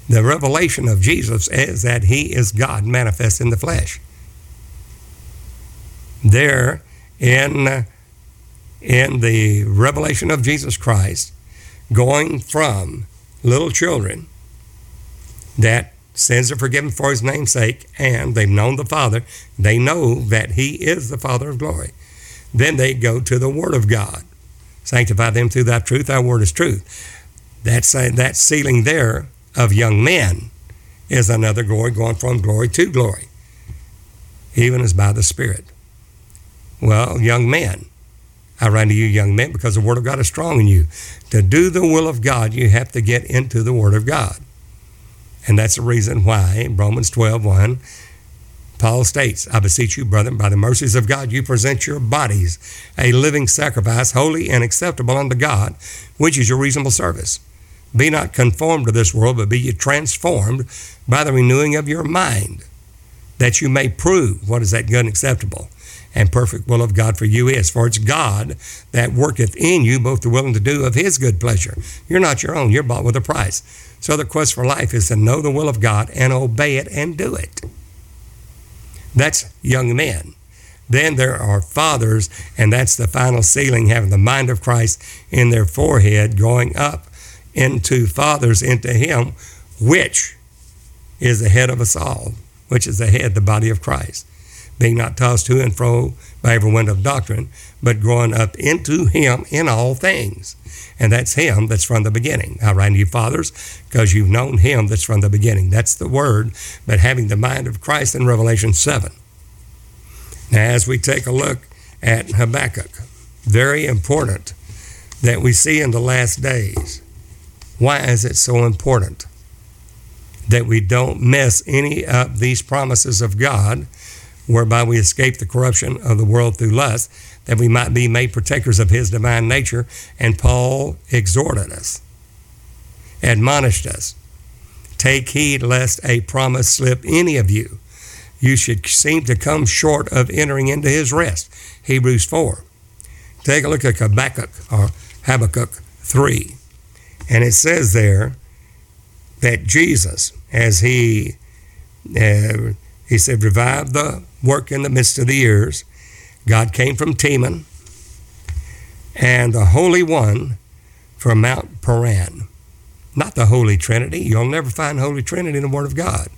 The revelation of Jesus is that he is God manifest in the flesh. There in in the revelation of Jesus Christ, going from little children that sins are forgiven for his name's sake, and they've known the Father, they know that he is the Father of glory. Then they go to the Word of God. Sanctify them through thy truth, thy word is truth. That's that sealing there of young men is another glory going from glory to glory, even as by the Spirit. Well, young men, I write to you, young men, because the Word of God is strong in you. To do the will of God, you have to get into the Word of God. And that's the reason why in Romans 12 1, Paul states, I beseech you, brethren, by the mercies of God, you present your bodies a living sacrifice, holy and acceptable unto God, which is your reasonable service. Be not conformed to this world, but be ye transformed by the renewing of your mind, that you may prove what is that good and acceptable and perfect will of God for you is. For it's God that worketh in you both the will and to do of his good pleasure. You're not your own, you're bought with a price. So the quest for life is to know the will of God and obey it and do it. That's young men. Then there are fathers, and that's the final sealing, having the mind of Christ in their forehead, going up into fathers, into Him, which is the head of us all, which is the head, the body of Christ being not tossed to and fro by every wind of doctrine, but growing up into Him in all things. And that's Him that's from the beginning. I write to you, fathers, because you've known Him that's from the beginning. That's the word, but having the mind of Christ in Revelation 7. Now, as we take a look at Habakkuk, very important that we see in the last days. Why is it so important that we don't miss any of these promises of God whereby we escape the corruption of the world through lust, that we might be made partakers of his divine nature. And Paul exhorted us, admonished us take heed lest a promise slip any of you. You should seem to come short of entering into his rest. Hebrews 4. Take a look at Habakkuk or Habakkuk 3. And it says there that Jesus, as he uh, he said, revive the work in the midst of the years. God came from Teman and the Holy One from Mount Paran. Not the Holy Trinity. You'll never find Holy Trinity in the Word of God.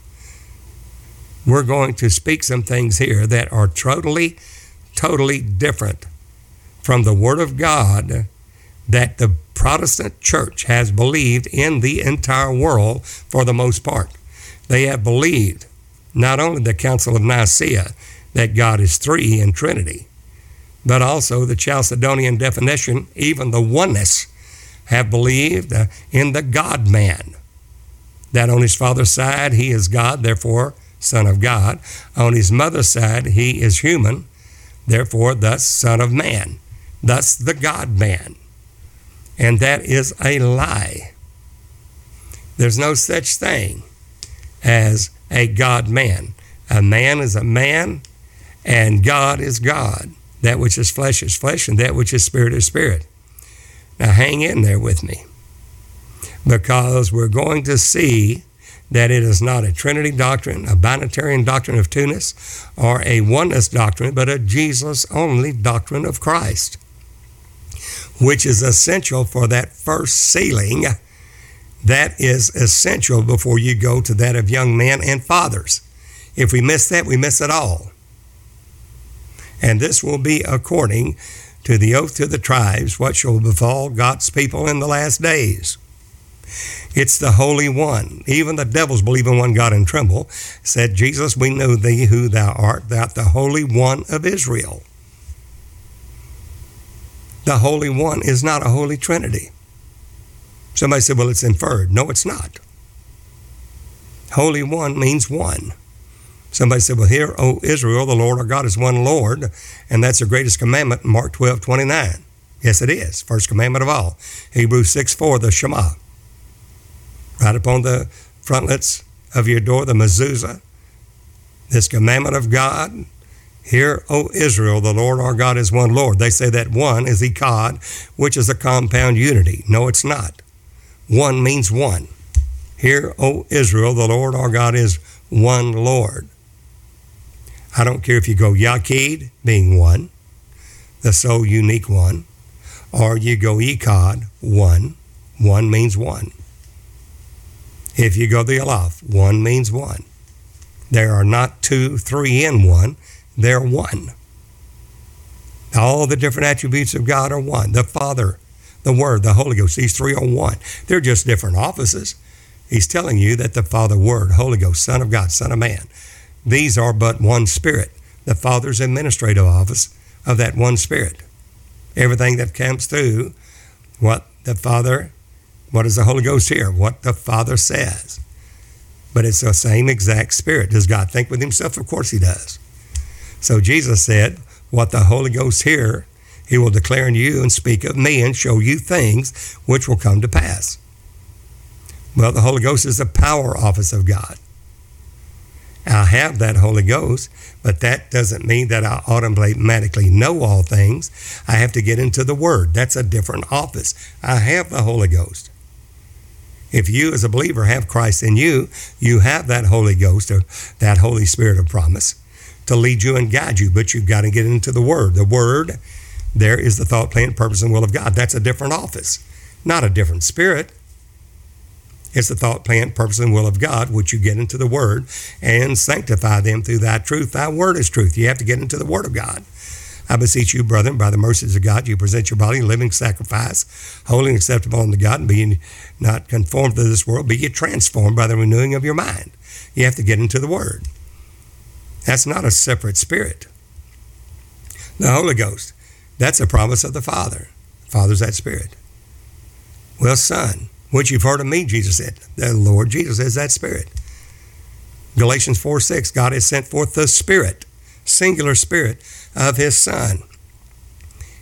We're going to speak some things here that are totally, totally different from the Word of God that the Protestant church has believed in the entire world for the most part. They have believed not only the Council of Nicaea, that God is three in Trinity, but also the Chalcedonian definition, even the oneness, have believed uh, in the God man. That on his father's side, he is God, therefore, Son of God. On his mother's side, he is human, therefore, thus, Son of Man, thus, the God man. And that is a lie. There's no such thing as a God man. A man is a man, and God is God. That which is flesh is flesh, and that which is spirit is spirit. Now, hang in there with me because we're going to see that it is not a Trinity doctrine, a binitarian doctrine of two-ness, or a oneness doctrine, but a Jesus only doctrine of Christ, which is essential for that first sealing. That is essential before you go to that of young men and fathers. If we miss that, we miss it all. And this will be according to the oath to the tribes, what shall befall God's people in the last days. It's the Holy One. Even the devils believe in one God and tremble. Said Jesus, We know thee who thou art, thou art the Holy One of Israel. The Holy One is not a Holy Trinity. Somebody said, Well, it's inferred. No, it's not. Holy One means one. Somebody said, Well, here, O Israel, the Lord our God is one Lord, and that's the greatest commandment in Mark 12, 29. Yes, it is. First commandment of all. Hebrews 6, 4, the Shema write upon the frontlets of your door, the mezuzah, this commandment of God. Hear, O Israel, the Lord our God is one Lord. They say that one is Echad, which is a compound unity. No, it's not. One means one. Hear, O Israel, the Lord our God is one Lord. I don't care if you go Yaqid, being one, the so unique one, or you go Echad, one. One means one. If you go the Aleph, one means one. There are not two, three in one, they're one. All the different attributes of God are one. The Father, the Word, the Holy Ghost, these three are one. They're just different offices. He's telling you that the Father, Word, Holy Ghost, Son of God, Son of Man, these are but one Spirit. The Father's administrative office of that one Spirit. Everything that comes through what the Father what does the Holy Ghost hear? What the Father says. But it's the same exact Spirit. Does God think with Himself? Of course He does. So Jesus said, What the Holy Ghost hear, He will declare in you and speak of me and show you things which will come to pass. Well, the Holy Ghost is the power office of God. I have that Holy Ghost, but that doesn't mean that I automatically know all things. I have to get into the Word. That's a different office. I have the Holy Ghost. If you, as a believer, have Christ in you, you have that Holy Ghost or that Holy Spirit of promise to lead you and guide you, but you've got to get into the Word. The Word, there is the thought, plan, purpose, and will of God. That's a different office, not a different spirit. It's the thought, plan, purpose, and will of God, which you get into the Word and sanctify them through thy truth. Thy Word is truth. You have to get into the Word of God. I beseech you, brethren, by the mercies of God, you present your body a living sacrifice, holy and acceptable unto God, and be not conformed to this world, be transformed by the renewing of your mind. You have to get into the Word. That's not a separate spirit. The Holy Ghost, that's a promise of the Father. Father's that Spirit. Well, Son, which you've heard of me, Jesus said. The Lord Jesus is that Spirit. Galatians 4 6, God has sent forth the Spirit, singular Spirit, of his Son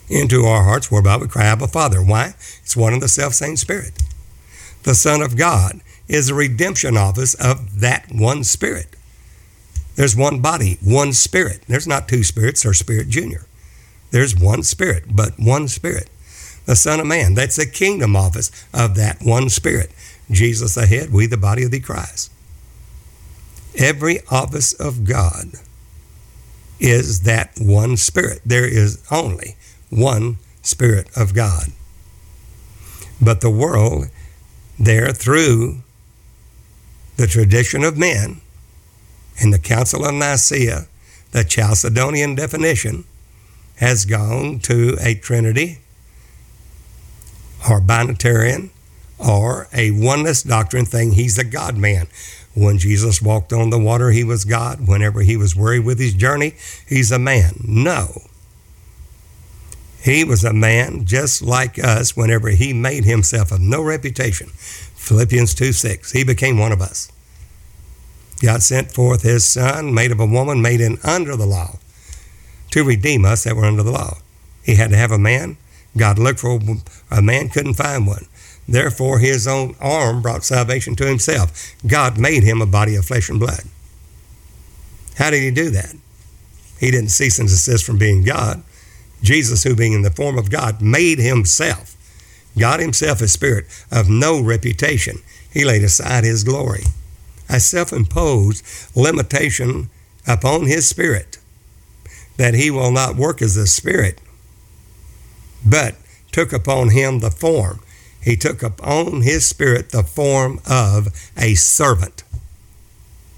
into our hearts, whereby we cry, Abba, Father. Why? It's one and the self same Spirit. The Son of God is the redemption office of that one Spirit. There's one body, one Spirit. There's not two spirits or Spirit Junior. There's one Spirit, but one Spirit. The Son of Man, that's the kingdom office of that one Spirit. Jesus the head, we the body of the Christ. Every office of God is that one Spirit. There is only one Spirit of God. But the world, there through the tradition of men and the Council of Nicaea, the Chalcedonian definition, has gone to a Trinity or binitarian or a oneness doctrine thing. He's a God man. When Jesus walked on the water, he was God. Whenever he was weary with his journey, he's a man. No. He was a man just like us whenever he made himself of no reputation. Philippians 2 6. He became one of us. God sent forth his son, made of a woman, made in under the law, to redeem us that were under the law. He had to have a man. God looked for a man, couldn't find one. Therefore, his own arm brought salvation to himself. God made him a body of flesh and blood. How did he do that? He didn't cease and desist from being God. Jesus, who being in the form of God, made himself God Himself is spirit of no reputation. He laid aside His glory. A self imposed limitation upon His spirit that He will not work as a spirit, but took upon Him the form. He took upon His spirit the form of a servant.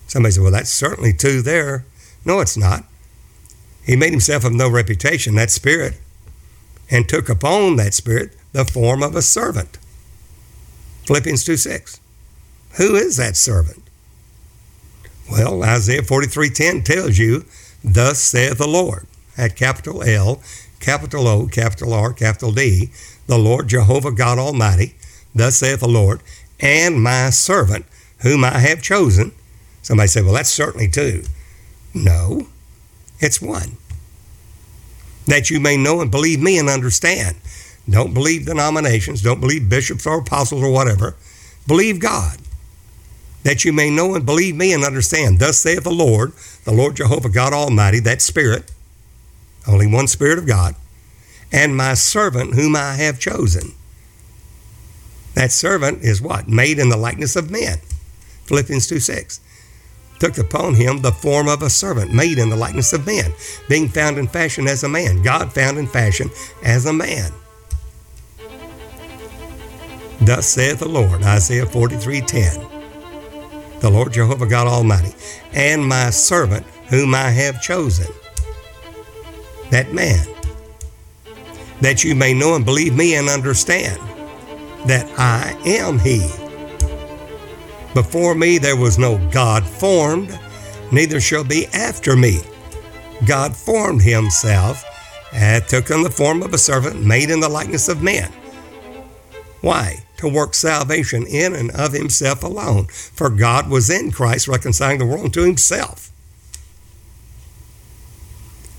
Somebody said, Well, that's certainly two there. No, it's not. He made himself of no reputation, that spirit, and took upon that spirit the form of a servant. Philippians 2 6. Who is that servant? Well, Isaiah 43:10 tells you, Thus saith the Lord, at capital L, capital O, capital R, capital D, the Lord Jehovah God Almighty, thus saith the Lord, and my servant, whom I have chosen. Somebody say, Well, that's certainly two. No, it's one. That you may know and believe me and understand. Don't believe denominations, don't believe bishops or apostles or whatever. Believe God. That you may know and believe me and understand. Thus saith the Lord, the Lord Jehovah God Almighty, that Spirit, only one Spirit of God, and my servant whom I have chosen. That servant is what? Made in the likeness of men. Philippians 2 6 took upon him the form of a servant, made in the likeness of men, being found in fashion as a man. God found in fashion as a man. Thus saith the Lord, Isaiah 43 10. The Lord Jehovah God Almighty, and my servant whom I have chosen. That man. That you may know and believe me and understand that I am He. Before me there was no God formed, neither shall be after me. God formed himself and took on the form of a servant made in the likeness of men. Why? To work salvation in and of himself alone. For God was in Christ reconciling the world to himself.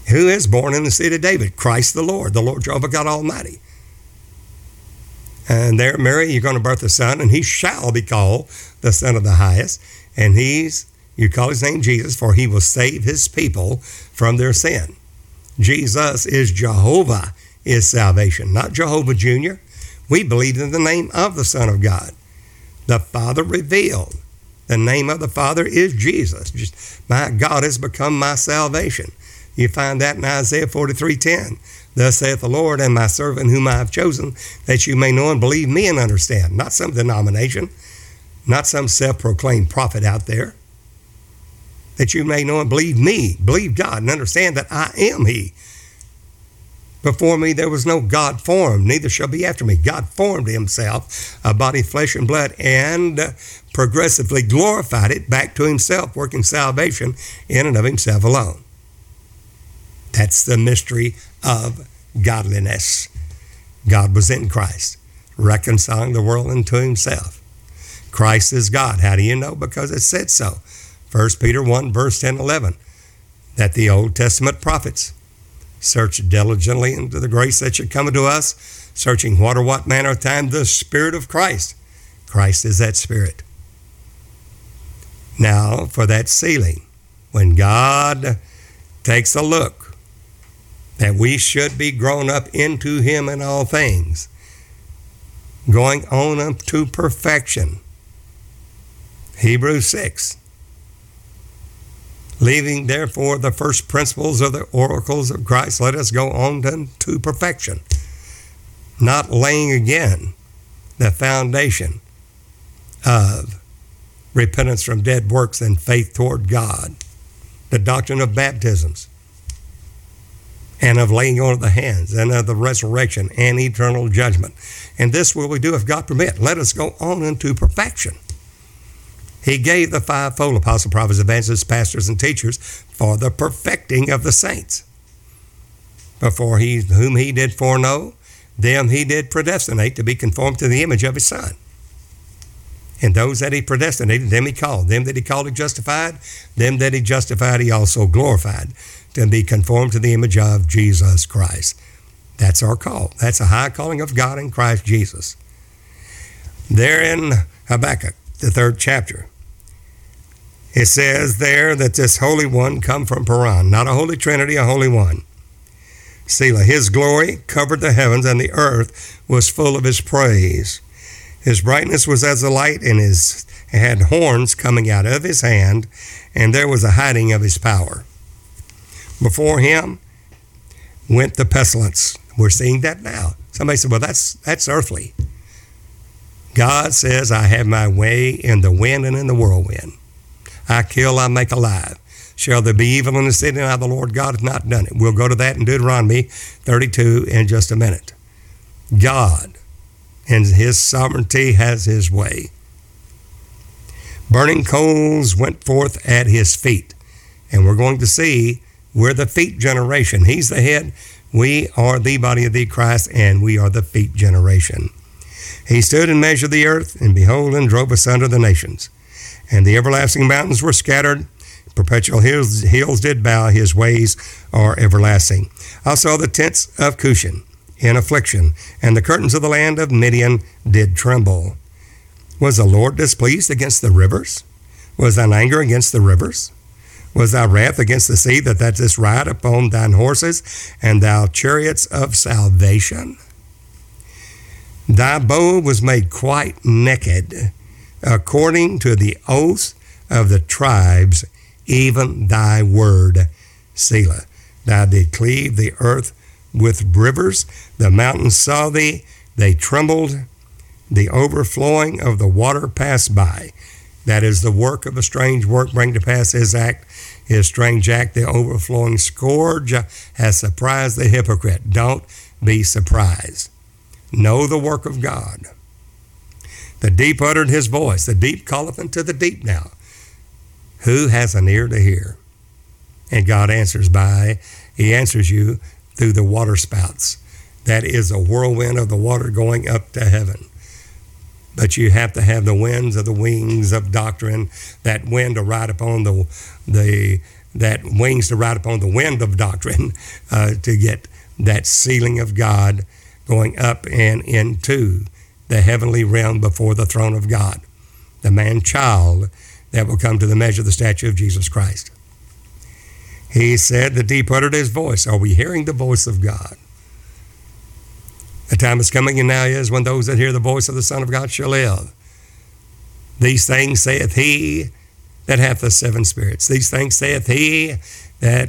Who is born in the seed of David? Christ the Lord, the Lord Jehovah God Almighty. And there, Mary, you're going to birth a son, and he shall be called the Son of the Highest. And he's, you call his name Jesus, for he will save his people from their sin. Jesus is Jehovah, is salvation, not Jehovah Jr. We believe in the name of the Son of God. The Father revealed. The name of the Father is Jesus. Just, my God has become my salvation. You find that in Isaiah 43:10. Thus saith the Lord, and my servant whom I have chosen, that you may know and believe me and understand. Not some denomination, not some self proclaimed prophet out there. That you may know and believe me, believe God, and understand that I am He. Before me there was no God formed, neither shall be after me. God formed Himself, a body, flesh, and blood, and progressively glorified it back to Himself, working salvation in and of Himself alone. That's the mystery of godliness. God was in Christ, reconciling the world unto himself. Christ is God. How do you know? Because it said so. 1 Peter 1, verse 10 11, that the Old Testament prophets searched diligently into the grace that should come unto us, searching what or what manner of time the Spirit of Christ. Christ is that Spirit. Now, for that sealing, when God takes a look that we should be grown up into Him in all things, going on up to perfection. Hebrews 6. Leaving therefore the first principles of the oracles of Christ, let us go on to perfection, not laying again the foundation of repentance from dead works and faith toward God, the doctrine of baptisms, and of laying on of the hands, and of the resurrection and eternal judgment. And this will we do if God permit. Let us go on into perfection. He gave the fivefold apostle, prophets, evangelists, pastors, and teachers for the perfecting of the saints. Before he whom he did foreknow, them he did predestinate to be conformed to the image of his son. And those that he predestinated, them he called. Them that he called, he justified. Them that he justified, he also glorified to be conformed to the image of Jesus Christ. That's our call. That's a high calling of God in Christ Jesus. There in Habakkuk, the third chapter, it says there that this Holy One come from Paran, not a Holy Trinity, a Holy One, Selah. His glory covered the heavens, and the earth was full of his praise. His brightness was as the light, and his had horns coming out of his hand, and there was a hiding of his power. Before him went the pestilence. We're seeing that now. Somebody said, Well, that's that's earthly. God says, I have my way in the wind and in the whirlwind. I kill, I make alive. Shall there be evil in the city? Now the Lord God hath not done it. We'll go to that in Deuteronomy 32 in just a minute. God and his sovereignty has his way. Burning coals went forth at his feet. And we're going to see we're the feet generation. He's the head. We are the body of the Christ, and we are the feet generation. He stood and measured the earth, and behold, and drove asunder the nations. And the everlasting mountains were scattered, perpetual hills, hills did bow, his ways are everlasting. I saw the tents of Cushan in affliction, and the curtains of the land of Midian did tremble. Was the Lord displeased against the rivers? Was thine anger against the rivers? Was thy wrath against the sea that thou didst ride upon thine horses and thou chariots of salvation? Thy bow was made quite naked, according to the oath of the tribes, even thy word, Selah. Thou did cleave the earth with rivers. The mountains saw thee, they trembled. The overflowing of the water passed by. That is the work of a strange work, bring to pass his act. His strange act, the overflowing scourge, has surprised the hypocrite. Don't be surprised. Know the work of God. The deep uttered his voice. The deep calleth unto the deep now. Who has an ear to hear? And God answers by, He answers you through the water spouts. That is a whirlwind of the water going up to heaven. But you have to have the winds of the wings of doctrine, that wind to ride upon the, the that wings to ride upon the wind of doctrine uh, to get that sealing of God going up and into the heavenly realm before the throne of God. The man child that will come to the measure of the statue of Jesus Christ. He said, The deep uttered his voice. Are we hearing the voice of God? The time is coming, and now is when those that hear the voice of the Son of God shall live. These things saith he that hath the seven spirits. These things saith he that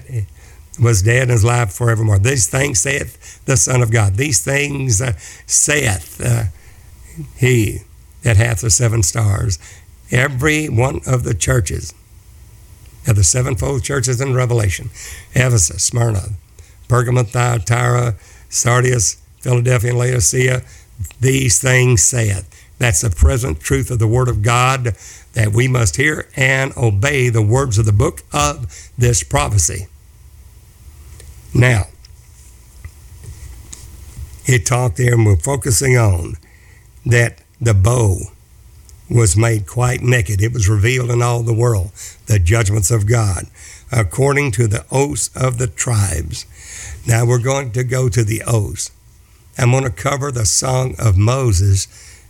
was dead and is alive forevermore. These things saith the Son of God. These things uh, saith uh, he that hath the seven stars. Every one of the churches of the sevenfold churches in Revelation Ephesus, Smyrna, Pergamum, Thyatira, Sardis, Philadelphia, and Laodicea. These things saith. That's the present truth of the Word of God that we must hear and obey the words of the book of this prophecy. Now, it talked there, and we're focusing on that the bow was made quite naked. It was revealed in all the world, the judgments of God, according to the oaths of the tribes. Now we're going to go to the oaths. I'm going to cover the Song of Moses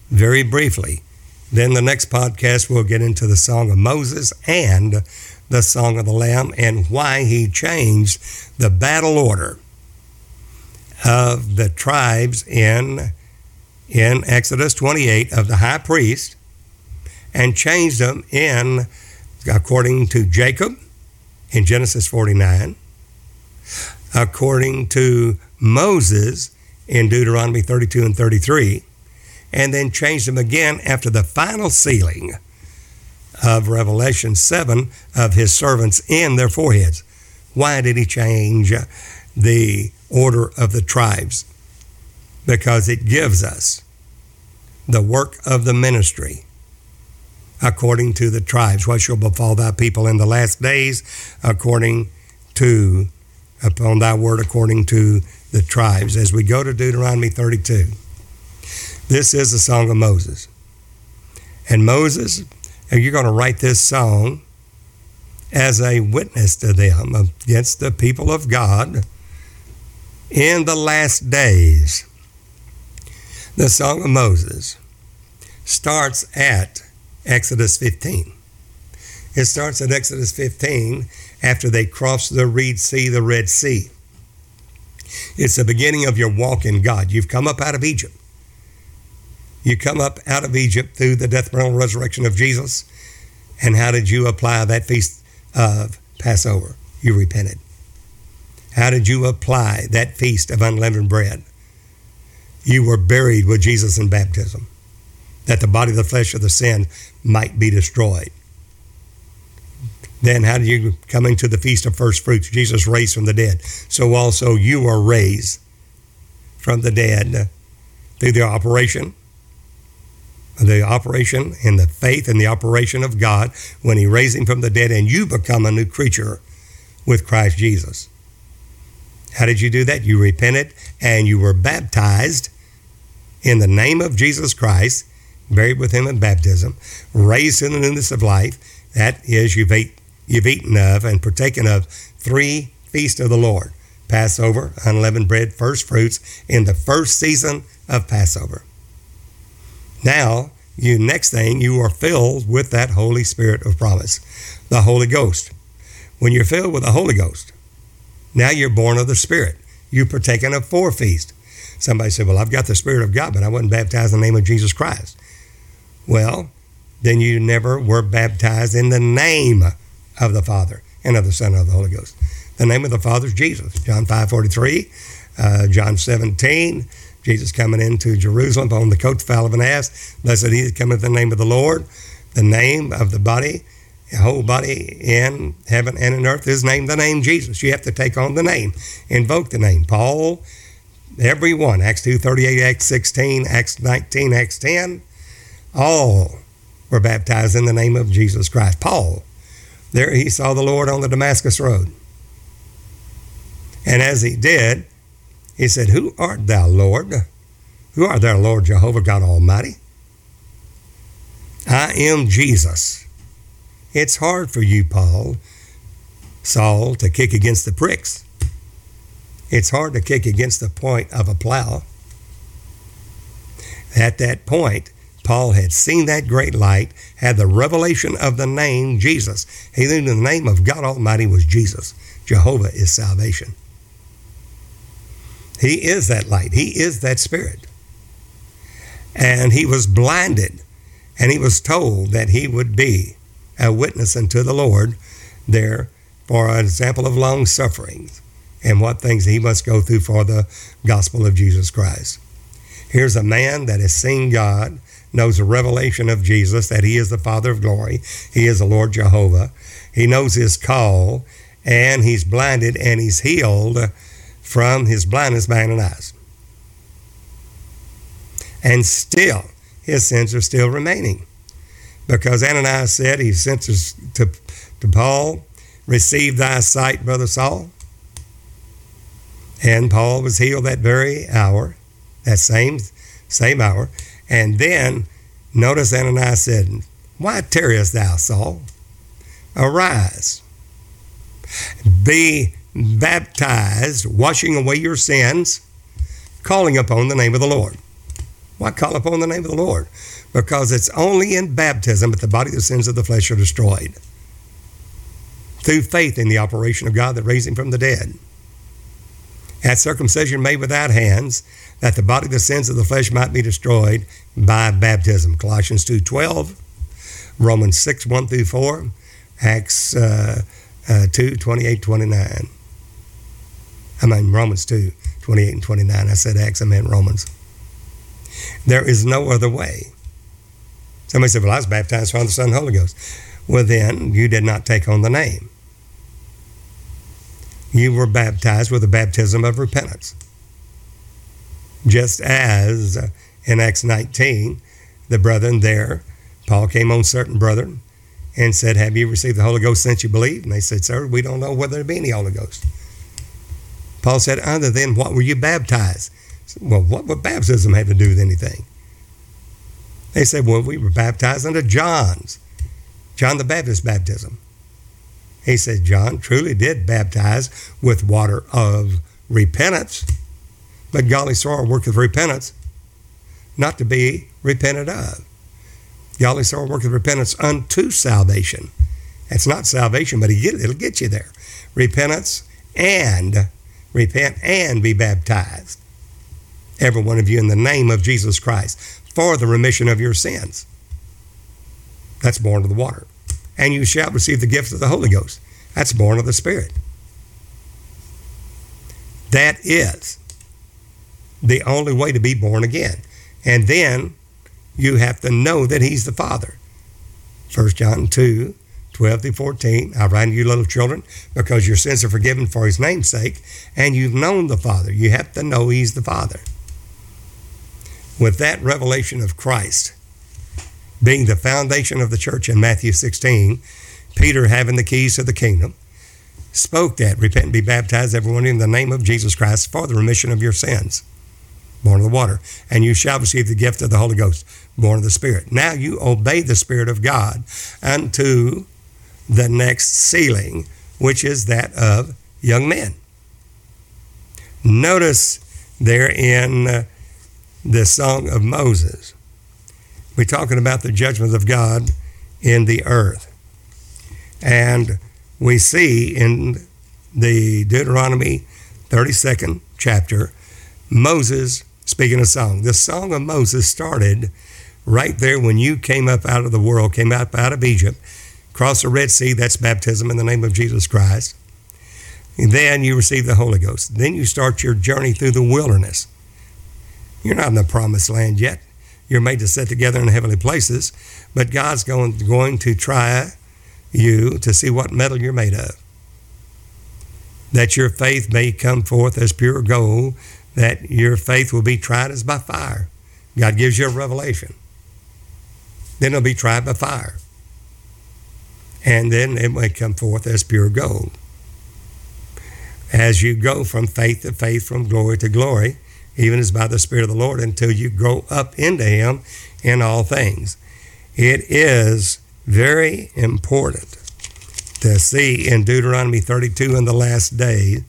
very briefly. Then the next podcast, we'll get into the Song of Moses and the Song of the Lamb and why he changed the battle order of the tribes in, in Exodus 28 of the high priest and changed them in according to Jacob in Genesis 49, according to Moses in Deuteronomy 32 and 33, and then changed them again after the final sealing of Revelation 7 of his servants in their foreheads. Why did he change the order of the tribes? Because it gives us the work of the ministry according to the tribes. What shall befall thy people in the last days according to, upon thy word, according to the tribes. As we go to Deuteronomy 32, this is the Song of Moses. And Moses, and you're going to write this song as a witness to them against the people of God in the last days. The Song of Moses starts at Exodus 15. It starts at Exodus 15 after they cross the Reed Sea, the Red Sea. It's the beginning of your walk in God. You've come up out of Egypt. You come up out of Egypt through the death, burial, and resurrection of Jesus. And how did you apply that feast of Passover? You repented. How did you apply that feast of unleavened bread? You were buried with Jesus in baptism, that the body of the flesh of the sin might be destroyed. Then, how did you come into the feast of first fruits? Jesus raised from the dead. So also you were raised from the dead through the operation the operation and the faith and the operation of God when He raised Him from the dead, and you become a new creature with Christ Jesus. How did you do that? You repented and you were baptized in the name of Jesus Christ, buried with Him in baptism, raised in the newness of life. That is, you've, ate, you've eaten of and partaken of three feasts of the Lord Passover, unleavened bread, first fruits in the first season of Passover. Now, you next thing you are filled with that Holy Spirit of promise, the Holy Ghost. When you're filled with the Holy Ghost, now you're born of the Spirit. You've partaken of four feasts. Somebody said, Well, I've got the Spirit of God, but I wasn't baptized in the name of Jesus Christ. Well, then you never were baptized in the name of the Father and of the Son and of the Holy Ghost. The name of the Father is Jesus. John 5 43, uh, John 17, Jesus coming into Jerusalem on the coat of an ass. Blessed he that cometh in the name of the Lord. The name of the body, whole body in heaven and in earth is named the name Jesus. You have to take on the name, invoke the name. Paul, every one, Acts 2, 38, Acts 16, Acts 19, Acts 10, all were baptized in the name of Jesus Christ. Paul, there he saw the Lord on the Damascus Road. And as he did, he said, Who art thou, Lord? Who art thou, Lord Jehovah God Almighty? I am Jesus. It's hard for you, Paul, Saul, to kick against the pricks. It's hard to kick against the point of a plow. At that point, Paul had seen that great light, had the revelation of the name Jesus. He knew the name of God Almighty was Jesus. Jehovah is salvation. He is that light, He is that Spirit. And he was blinded, and he was told that he would be a witness unto the Lord there for an example of long sufferings and what things he must go through for the gospel of Jesus Christ. Here's a man that has seen God, knows the revelation of Jesus, that he is the Father of glory, he is the Lord Jehovah. He knows his call, and he's blinded and he's healed from his blindness by Ananias. And still, his sins are still remaining. Because Ananias said, he sent to, to Paul, Receive thy sight, brother Saul. And Paul was healed that very hour, that same, same hour. And then notice Ananias said, Why tarriest thou, Saul? Arise, be baptized, washing away your sins, calling upon the name of the Lord. Why call upon the name of the Lord? Because it's only in baptism that the body of the sins of the flesh are destroyed. Through faith in the operation of God that raised him from the dead. At circumcision made without hands, that the body of the sins of the flesh might be destroyed by baptism. Colossians 2.12, Romans 6, 1 through 4, Acts uh, uh, 2, 28, 29. I mean Romans 2, 28 and 29. I said Acts, I meant Romans. There is no other way. Somebody said, Well, I was baptized Father, Son, and Holy Ghost. Well, then you did not take on the name. You were baptized with a baptism of repentance. Just as in Acts 19, the brethren there, Paul came on certain brethren and said, Have you received the Holy Ghost since you believed? And they said, Sir, we don't know whether there be any Holy Ghost. Paul said, Other than what were you baptized? Well, what would baptism have to do with anything? They said, Well, we were baptized under John's, John the Baptist baptism. He said, John truly did baptize with water of repentance, but golly sorrow worketh repentance, not to be repented of. Golly sorrow worketh repentance unto salvation. It's not salvation, but it'll get you there. Repentance and repent and be baptized, every one of you, in the name of Jesus Christ, for the remission of your sins. That's born of the water. And you shall receive the gift of the Holy Ghost. That's born of the Spirit. That is the only way to be born again. And then you have to know that He's the Father. 1 John 2 12 through 14. I write to you, little children, because your sins are forgiven for His name's sake, and you've known the Father. You have to know He's the Father. With that revelation of Christ being the foundation of the church in Matthew 16, Peter having the keys to the kingdom, spoke that repent and be baptized, everyone, in the name of Jesus Christ for the remission of your sins born of the water, and you shall receive the gift of the Holy Ghost, born of the Spirit. Now you obey the Spirit of God unto the next sealing, which is that of young men. Notice there in uh, the Song of Moses, we're talking about the judgment of God in the earth. And we see in the Deuteronomy 32nd chapter, Moses Speaking of song, the song of Moses started right there when you came up out of the world, came up out of Egypt, crossed the Red Sea, that's baptism in the name of Jesus Christ. And then you receive the Holy Ghost. Then you start your journey through the wilderness. You're not in the promised land yet. You're made to sit together in heavenly places, but God's going, going to try you to see what metal you're made of. That your faith may come forth as pure gold, that your faith will be tried as by fire. God gives you a revelation. Then it'll be tried by fire. And then it may come forth as pure gold. As you go from faith to faith, from glory to glory, even as by the Spirit of the Lord, until you grow up into Him in all things. It is very important to see in Deuteronomy 32 in the last day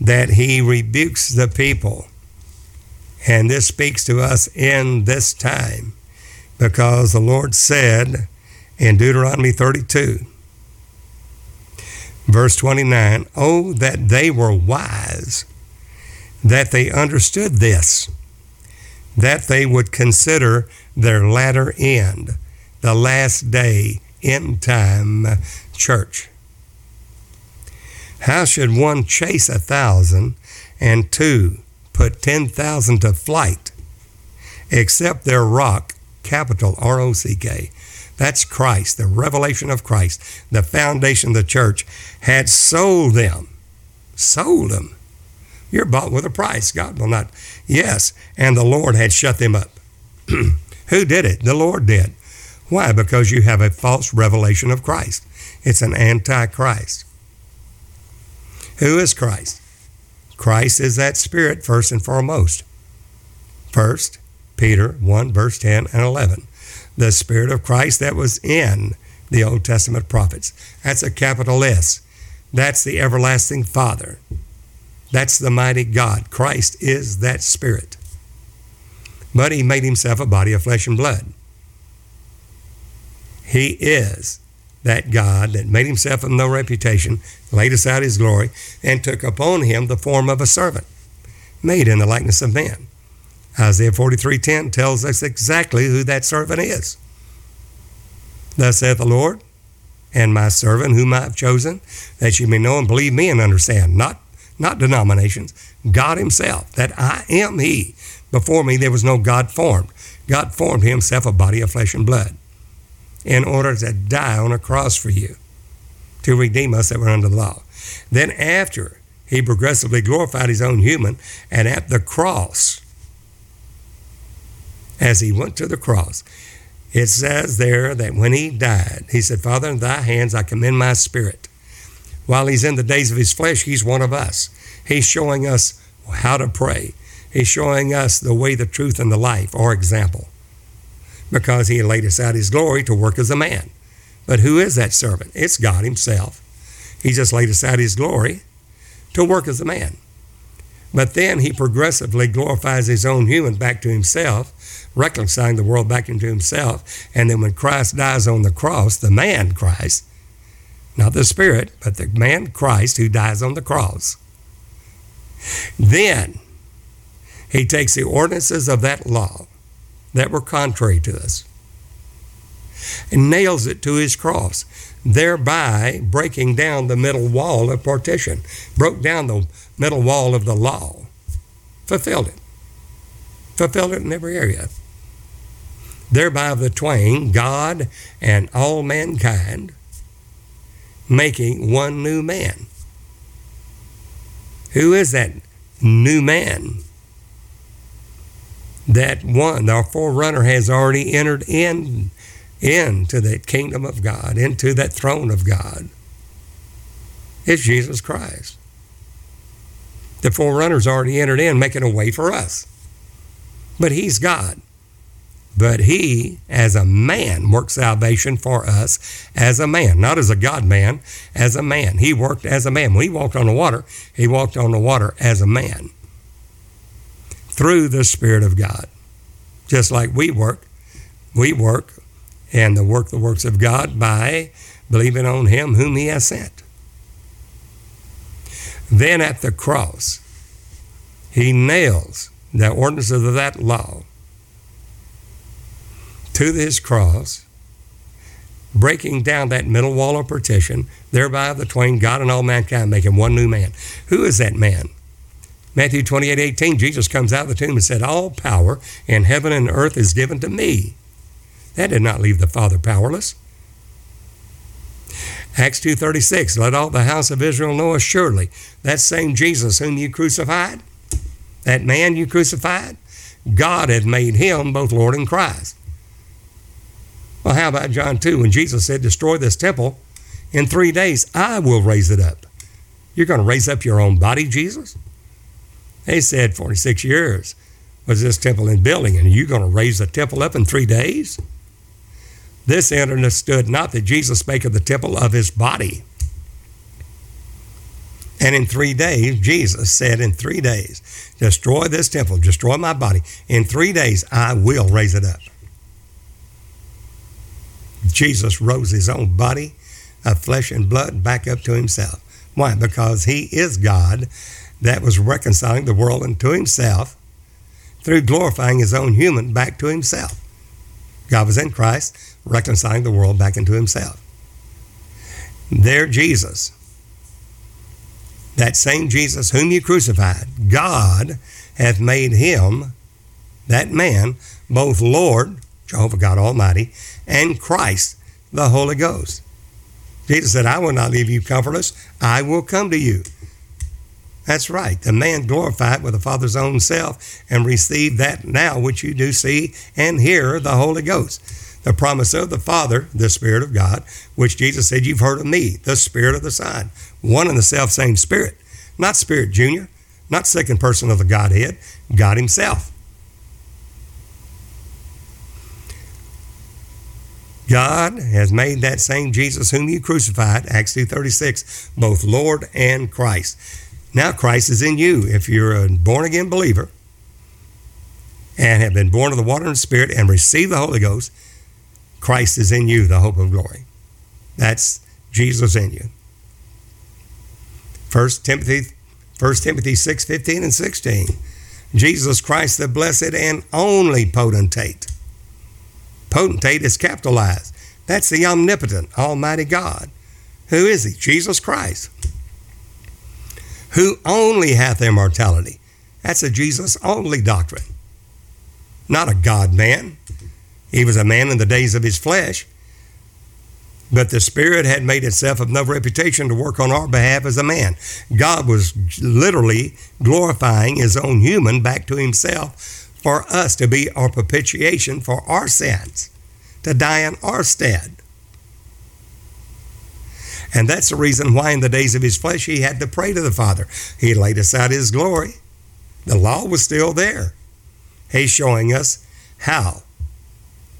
that he rebukes the people. And this speaks to us in this time because the Lord said in Deuteronomy 32, verse 29, Oh, that they were wise, that they understood this, that they would consider their latter end, the last day, end time church. How should one chase a thousand and two put 10,000 to flight except their rock, capital R O C K? That's Christ, the revelation of Christ, the foundation of the church, had sold them. Sold them. You're bought with a price. God will not. Yes, and the Lord had shut them up. Who did it? The Lord did. Why? Because you have a false revelation of Christ. It's an antichrist. Who is Christ? Christ is that Spirit first and foremost. First, Peter 1, verse 10 and 11. The Spirit of Christ that was in the Old Testament prophets. That's a capital S. That's the everlasting Father. That's the mighty God. Christ is that Spirit. But he made himself a body of flesh and blood. He is that God that made himself of no reputation, laid aside his glory, and took upon him the form of a servant, made in the likeness of man. Isaiah 43:10 tells us exactly who that servant is. Thus saith the Lord, and my servant whom I have chosen, that you may know and believe me and understand, not, not denominations, God himself, that I am he. Before me there was no God formed. God formed himself a body of flesh and blood in order to die on a cross for you to redeem us that were under the law. Then, after he progressively glorified his own human, and at the cross, as he went to the cross, it says there that when he died, he said, Father, in thy hands I commend my spirit. While he's in the days of his flesh, he's one of us. He's showing us how to pray. He's showing us the way, the truth, and the life, our example because he laid aside his glory to work as a man. But who is that servant? It's God himself. He just laid aside his glory to work as a man. But then he progressively glorifies his own human back to himself, reconciling the world back into himself. And then when Christ dies on the cross, the man Christ, not the spirit, but the man Christ who dies on the cross, Then he takes the ordinances of that law that were contrary to us and nails it to his cross, thereby breaking down the middle wall of partition, broke down the middle wall of the law, fulfilled it, fulfilled it in every area. Thereby the twain, God and all mankind, making one new man. Who is that new man? That one, our forerunner, has already entered in into that kingdom of God, into that throne of God. It's Jesus Christ. The forerunner's already entered in, making a way for us. But he's God. But he, as a man, worked salvation for us as a man, not as a God man, as a man. He worked as a man. When he walked on the water, he walked on the water as a man through the Spirit of God. Just like we work, we work and the work the works of God by believing on him whom he has sent. Then at the cross, he nails the ordinances of that law to his cross, breaking down that middle wall of partition, thereby the twain, God and all mankind, making one new man. Who is that man? Matthew 28 18, Jesus comes out of the tomb and said, All power in heaven and earth is given to me. That did not leave the Father powerless. Acts 2.36, let all the house of Israel know assuredly that same Jesus whom you crucified, that man you crucified, God had made him both Lord and Christ. Well, how about John 2 when Jesus said, Destroy this temple in three days, I will raise it up. You're going to raise up your own body, Jesus? They said 46 years was this temple in building, and you're going to raise the temple up in three days? This understood not that Jesus spake of the temple of his body. And in three days, Jesus said, In three days, destroy this temple, destroy my body. In three days, I will raise it up. Jesus rose his own body of flesh and blood back up to himself. Why? Because he is God that was reconciling the world unto himself through glorifying his own human back to himself. God was in Christ, reconciling the world back into himself. There, Jesus, that same Jesus whom you crucified, God hath made him, that man, both Lord, Jehovah God Almighty, and Christ, the Holy Ghost. Jesus said, I will not leave you comfortless. I will come to you. That's right. The man glorified with the Father's own self and received that now which you do see and hear the Holy Ghost. The promise of the Father, the Spirit of God, which Jesus said, You've heard of me, the Spirit of the Son. One and the self same Spirit, not Spirit Junior, not second person of the Godhead, God Himself. God has made that same Jesus whom you crucified, Acts 2.36, both Lord and Christ. Now Christ is in you. If you're a born again believer and have been born of the water and Spirit and received the Holy Ghost, Christ is in you, the hope of glory. That's Jesus in you. 1 Timothy, 1 Timothy 6, 15 and 16. Jesus Christ, the blessed and only potentate Potentate is capitalized. That's the omnipotent, almighty God. Who is he? Jesus Christ. Who only hath immortality. That's a Jesus only doctrine. Not a God man. He was a man in the days of his flesh. But the Spirit had made itself of no reputation to work on our behalf as a man. God was literally glorifying his own human back to himself for us to be our propitiation for our sins, to die in our stead. And that's the reason why, in the days of his flesh, he had to pray to the Father. He laid aside his glory. The law was still there. He's showing us how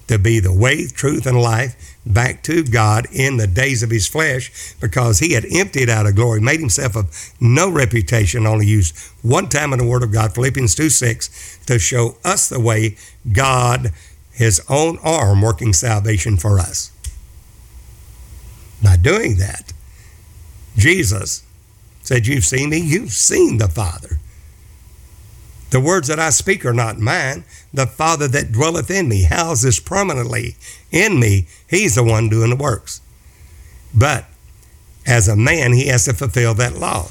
to be the way, truth, and life back to God in the days of his flesh because he had emptied out of glory, made himself of no reputation, only used one time in the Word of God, Philippians 2 6, to show us the way God, his own arm, working salvation for us. By doing that, Jesus said, You've seen me, you've seen the Father. The words that I speak are not mine. The Father that dwelleth in me houses permanently in me. He's the one doing the works. But as a man, he has to fulfill that law.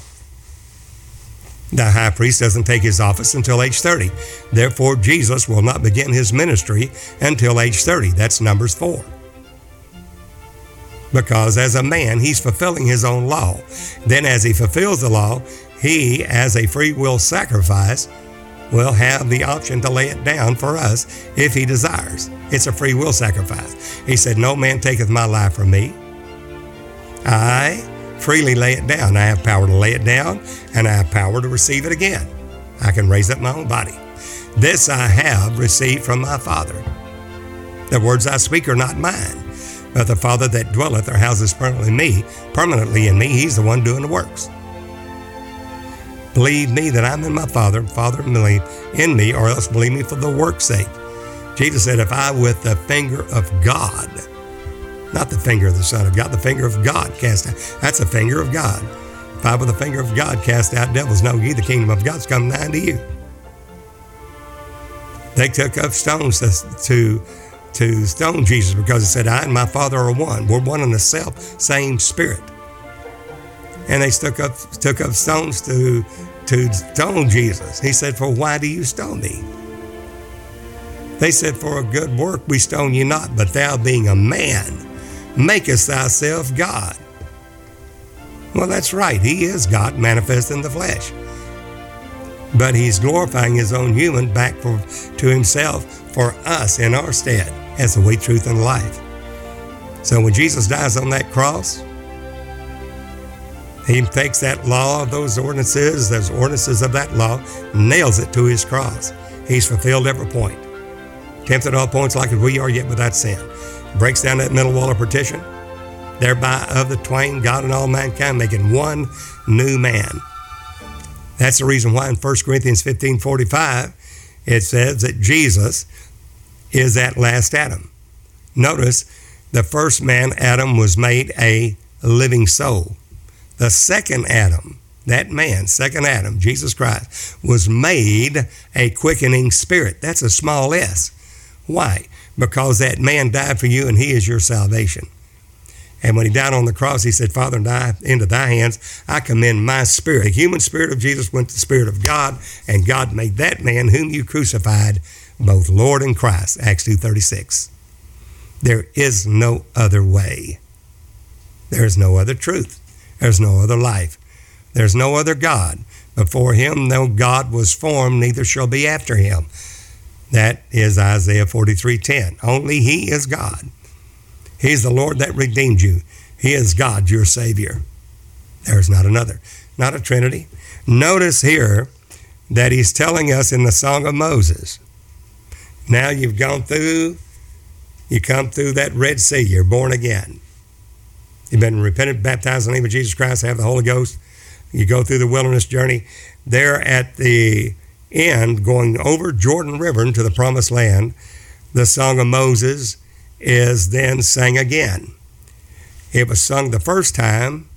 The high priest doesn't take his office until age 30. Therefore, Jesus will not begin his ministry until age 30. That's Numbers 4. Because as a man, he's fulfilling his own law. Then, as he fulfills the law, he, as a free will sacrifice, will have the option to lay it down for us if he desires. It's a free will sacrifice. He said, No man taketh my life from me. I freely lay it down. I have power to lay it down, and I have power to receive it again. I can raise up my own body. This I have received from my Father. The words I speak are not mine, but the Father that dwelleth or houses permanently in me, permanently in me, he's the one doing the works. Believe me that I'm in my Father, and Father in me, or else believe me for the work's sake. Jesus said, If I with the finger of God, not the finger of the Son of God, the finger of God cast out, that's the finger of God. If I with the finger of God cast out devils, know ye the kingdom of God's come nigh to you. They took up stones to, to, to stone Jesus because he said, I and my Father are one. We're one in the self same spirit. And they took up took up stones to to stone Jesus. He said, For why do you stone me? They said, For a good work we stone you not, but thou being a man, makest thyself God. Well, that's right. He is God manifest in the flesh. But he's glorifying his own human back for, to himself for us in our stead as the way, truth, and life. So when Jesus dies on that cross, he takes that law, of those ordinances, those ordinances of that law, nails it to his cross. He's fulfilled every point. Tempted all points like as we are, yet without sin. Breaks down that middle wall of partition. Thereby of the twain, God and all mankind, making one new man. That's the reason why in 1 Corinthians 15 45, it says that Jesus is that last Adam. Notice the first man, Adam, was made a living soul. The second Adam, that man, second Adam, Jesus Christ, was made a quickening spirit. That's a small s. Why? Because that man died for you and he is your salvation. And when he died on the cross, he said, Father, into thy hands I commend my spirit. The human spirit of Jesus went to the spirit of God, and God made that man whom you crucified both Lord and Christ. Acts 2.36. There is no other way. There is no other truth. There's no other life. There's no other God. Before him no God was formed, neither shall be after him. That is Isaiah 43:10. Only he is God. He's the Lord that redeemed you. He is God, your Savior. There's not another, not a Trinity. Notice here that he's telling us in the Song of Moses. Now you've gone through, you come through that Red Sea, you're born again. You've been repentant, baptized in the name of Jesus Christ, have the Holy Ghost. You go through the wilderness journey. There at the end, going over Jordan River into the promised land, the Song of Moses is then sang again. It was sung the first time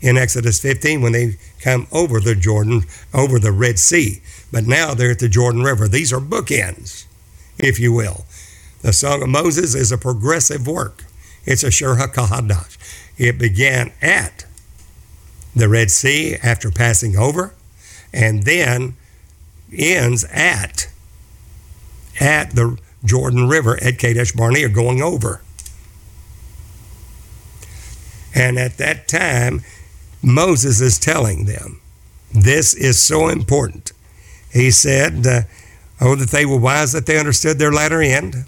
in Exodus 15 when they come over the Jordan, over the Red Sea. But now they're at the Jordan River. These are bookends, if you will. The Song of Moses is a progressive work. It's a Shir HaKahadash. It began at the Red Sea after passing over, and then ends at at the Jordan River at Kadesh Barnea going over. And at that time, Moses is telling them, this is so important. He said, uh, Oh, that they were wise that they understood their latter end.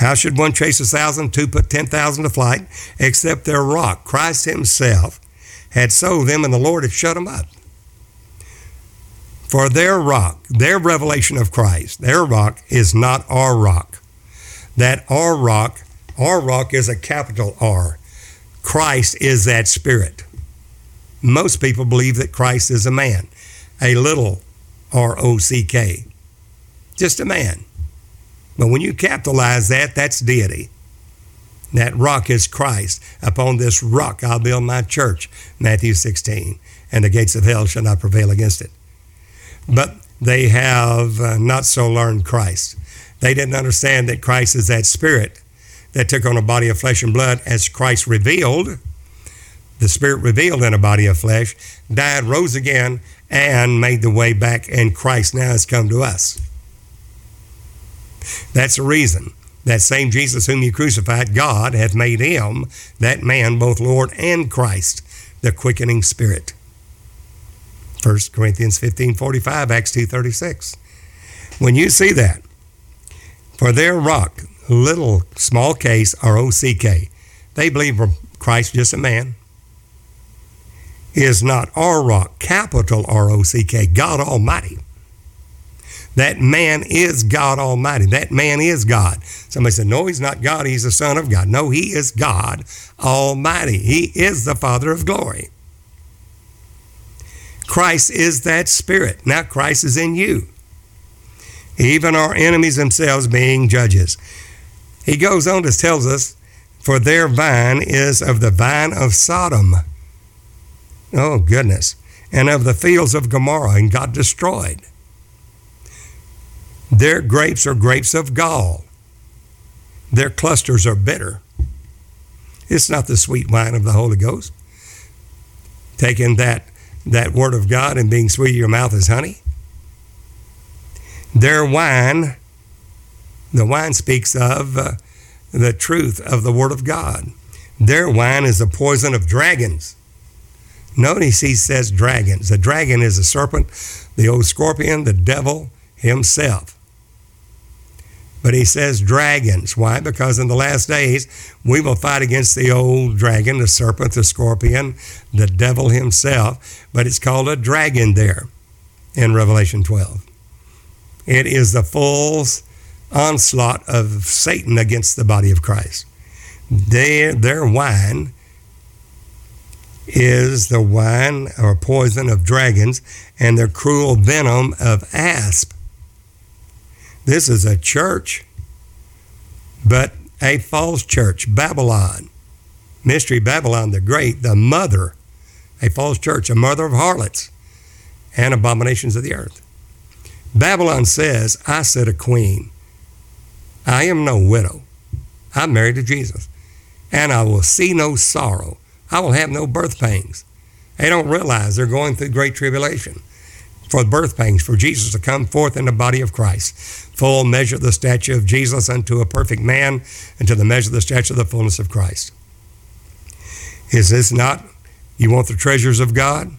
How should one chase a thousand, two put ten thousand to flight, except their rock, Christ Himself, had sold them and the Lord had shut them up? For their rock, their revelation of Christ, their rock is not our rock. That our rock, our rock is a capital R. Christ is that spirit. Most people believe that Christ is a man, a little R O C K, just a man. But when you capitalize that, that's deity. That rock is Christ. Upon this rock I'll build my church, Matthew 16, and the gates of hell shall not prevail against it. but they have uh, not so learned Christ. They didn't understand that Christ is that spirit that took on a body of flesh and blood as Christ revealed, the spirit revealed in a body of flesh, died, rose again, and made the way back, and Christ now has come to us. That's the reason. That same Jesus whom you crucified, God hath made him, that man, both Lord and Christ, the quickening spirit. 1 Corinthians 15 45, Acts 2 36. When you see that, for their rock, little small case, R O C K, they believe Christ just a man, is not our rock, capital R O C K, God Almighty. That man is God Almighty. That man is God. Somebody said, No, he's not God. He's the Son of God. No, he is God Almighty. He is the Father of glory. Christ is that Spirit. Now, Christ is in you. Even our enemies themselves being judges. He goes on to tells us, For their vine is of the vine of Sodom. Oh, goodness. And of the fields of Gomorrah, and got destroyed. Their grapes are grapes of gall. Their clusters are bitter. It's not the sweet wine of the Holy Ghost. Taking that that word of God and being sweet in your mouth as honey. Their wine, the wine speaks of uh, the truth of the word of God. Their wine is the poison of dragons. Notice he says dragons. The dragon is a serpent, the old scorpion, the devil himself. But he says dragons. Why? Because in the last days, we will fight against the old dragon, the serpent, the scorpion, the devil himself. But it's called a dragon there in Revelation 12. It is the full onslaught of Satan against the body of Christ. Their, their wine is the wine or poison of dragons and their cruel venom of asp. This is a church, but a false church, Babylon. Mystery Babylon the Great, the mother, a false church, a mother of harlots and abominations of the earth. Babylon says, I said a queen. I am no widow. I'm married to Jesus. And I will see no sorrow. I will have no birth pangs. They don't realize they're going through great tribulation for the birth pangs, for Jesus to come forth in the body of Christ. Full measure the stature of Jesus unto a perfect man, and to the measure of the stature of the fullness of Christ. Is this not, you want the treasures of God?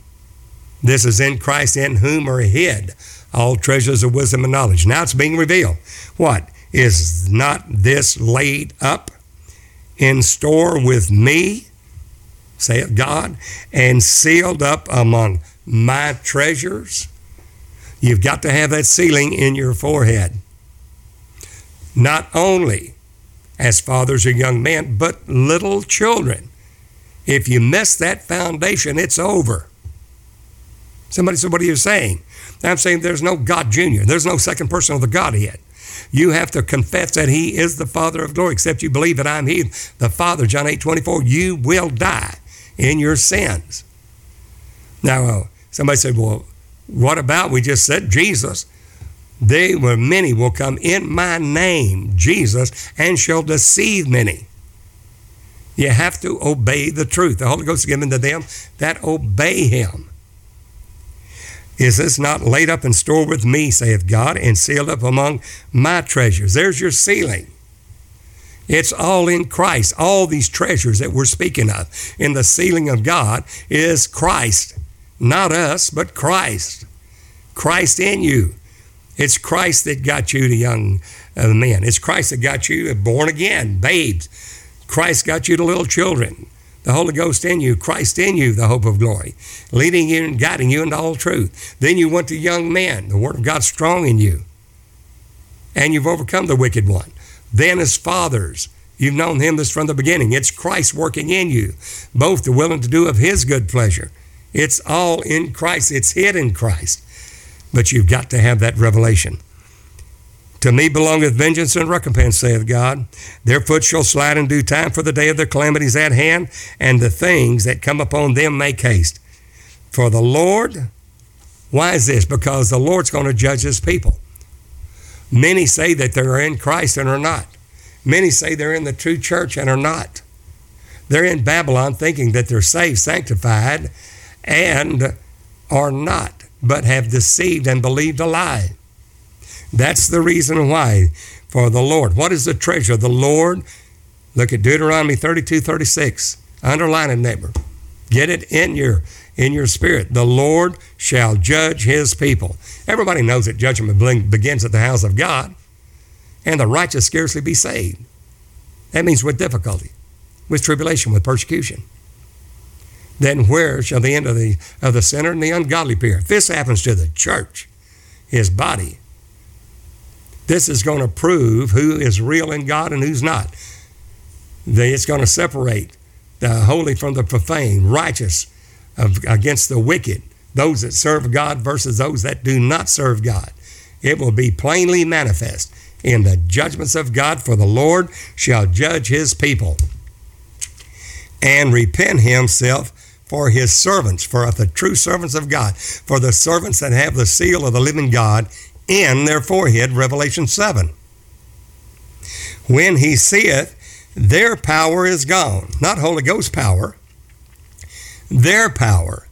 This is in Christ, in whom are hid all treasures of wisdom and knowledge. Now it's being revealed. What? Is not this laid up in store with me, saith God, and sealed up among my treasures? You've got to have that sealing in your forehead. Not only as fathers or young men, but little children. If you miss that foundation, it's over. Somebody said, What are you saying? I'm saying there's no God Jr., there's no second person of the Godhead. You have to confess that He is the Father of glory, except you believe that I'm He, the Father, John 8 24. You will die in your sins. Now, uh, somebody said, Well, what about we just said Jesus? They were many will come in my name, Jesus, and shall deceive many. You have to obey the truth. The Holy Ghost is given to them that obey him. Is this not laid up in store with me, saith God, and sealed up among my treasures? There's your sealing. It's all in Christ. All these treasures that we're speaking of in the sealing of God is Christ. Not us, but Christ. Christ in you. It's Christ that got you to young uh, men. It's Christ that got you born again, babes. Christ got you to little children. The Holy Ghost in you, Christ in you, the hope of glory, leading you and guiding you into all truth. Then you went to young men, the Word of God strong in you, and you've overcome the wicked one. Then, as fathers, you've known Him this from the beginning. It's Christ working in you, both the willing to do of His good pleasure it's all in Christ, it's hid in Christ. But you've got to have that revelation. To me belongeth vengeance and recompense, saith God. Their foot shall slide in due time, for the day of their calamity is at hand, and the things that come upon them make haste. For the Lord Why is this? Because the Lord's going to judge his people. Many say that they're in Christ and are not. Many say they're in the true church and are not. They're in Babylon thinking that they're saved, sanctified, and are not, but have deceived and believed a lie. That's the reason why for the Lord. What is the treasure? The Lord. Look at Deuteronomy 32, 36. Underline it, neighbor. Get it in your in your spirit. The Lord shall judge his people. Everybody knows that judgment begins at the house of God, and the righteous scarcely be saved. That means with difficulty, with tribulation, with persecution. Then where shall the end of the of the sinner and the ungodly appear? If this happens to the church, his body, this is going to prove who is real in God and who's not. It's going to separate the holy from the profane, righteous against the wicked, those that serve God versus those that do not serve God. It will be plainly manifest in the judgments of God, for the Lord shall judge his people and repent himself for his servants, for the true servants of God, for the servants that have the seal of the living God in their forehead, Revelation 7. When he seeth, their power is gone. Not Holy Ghost power, their power.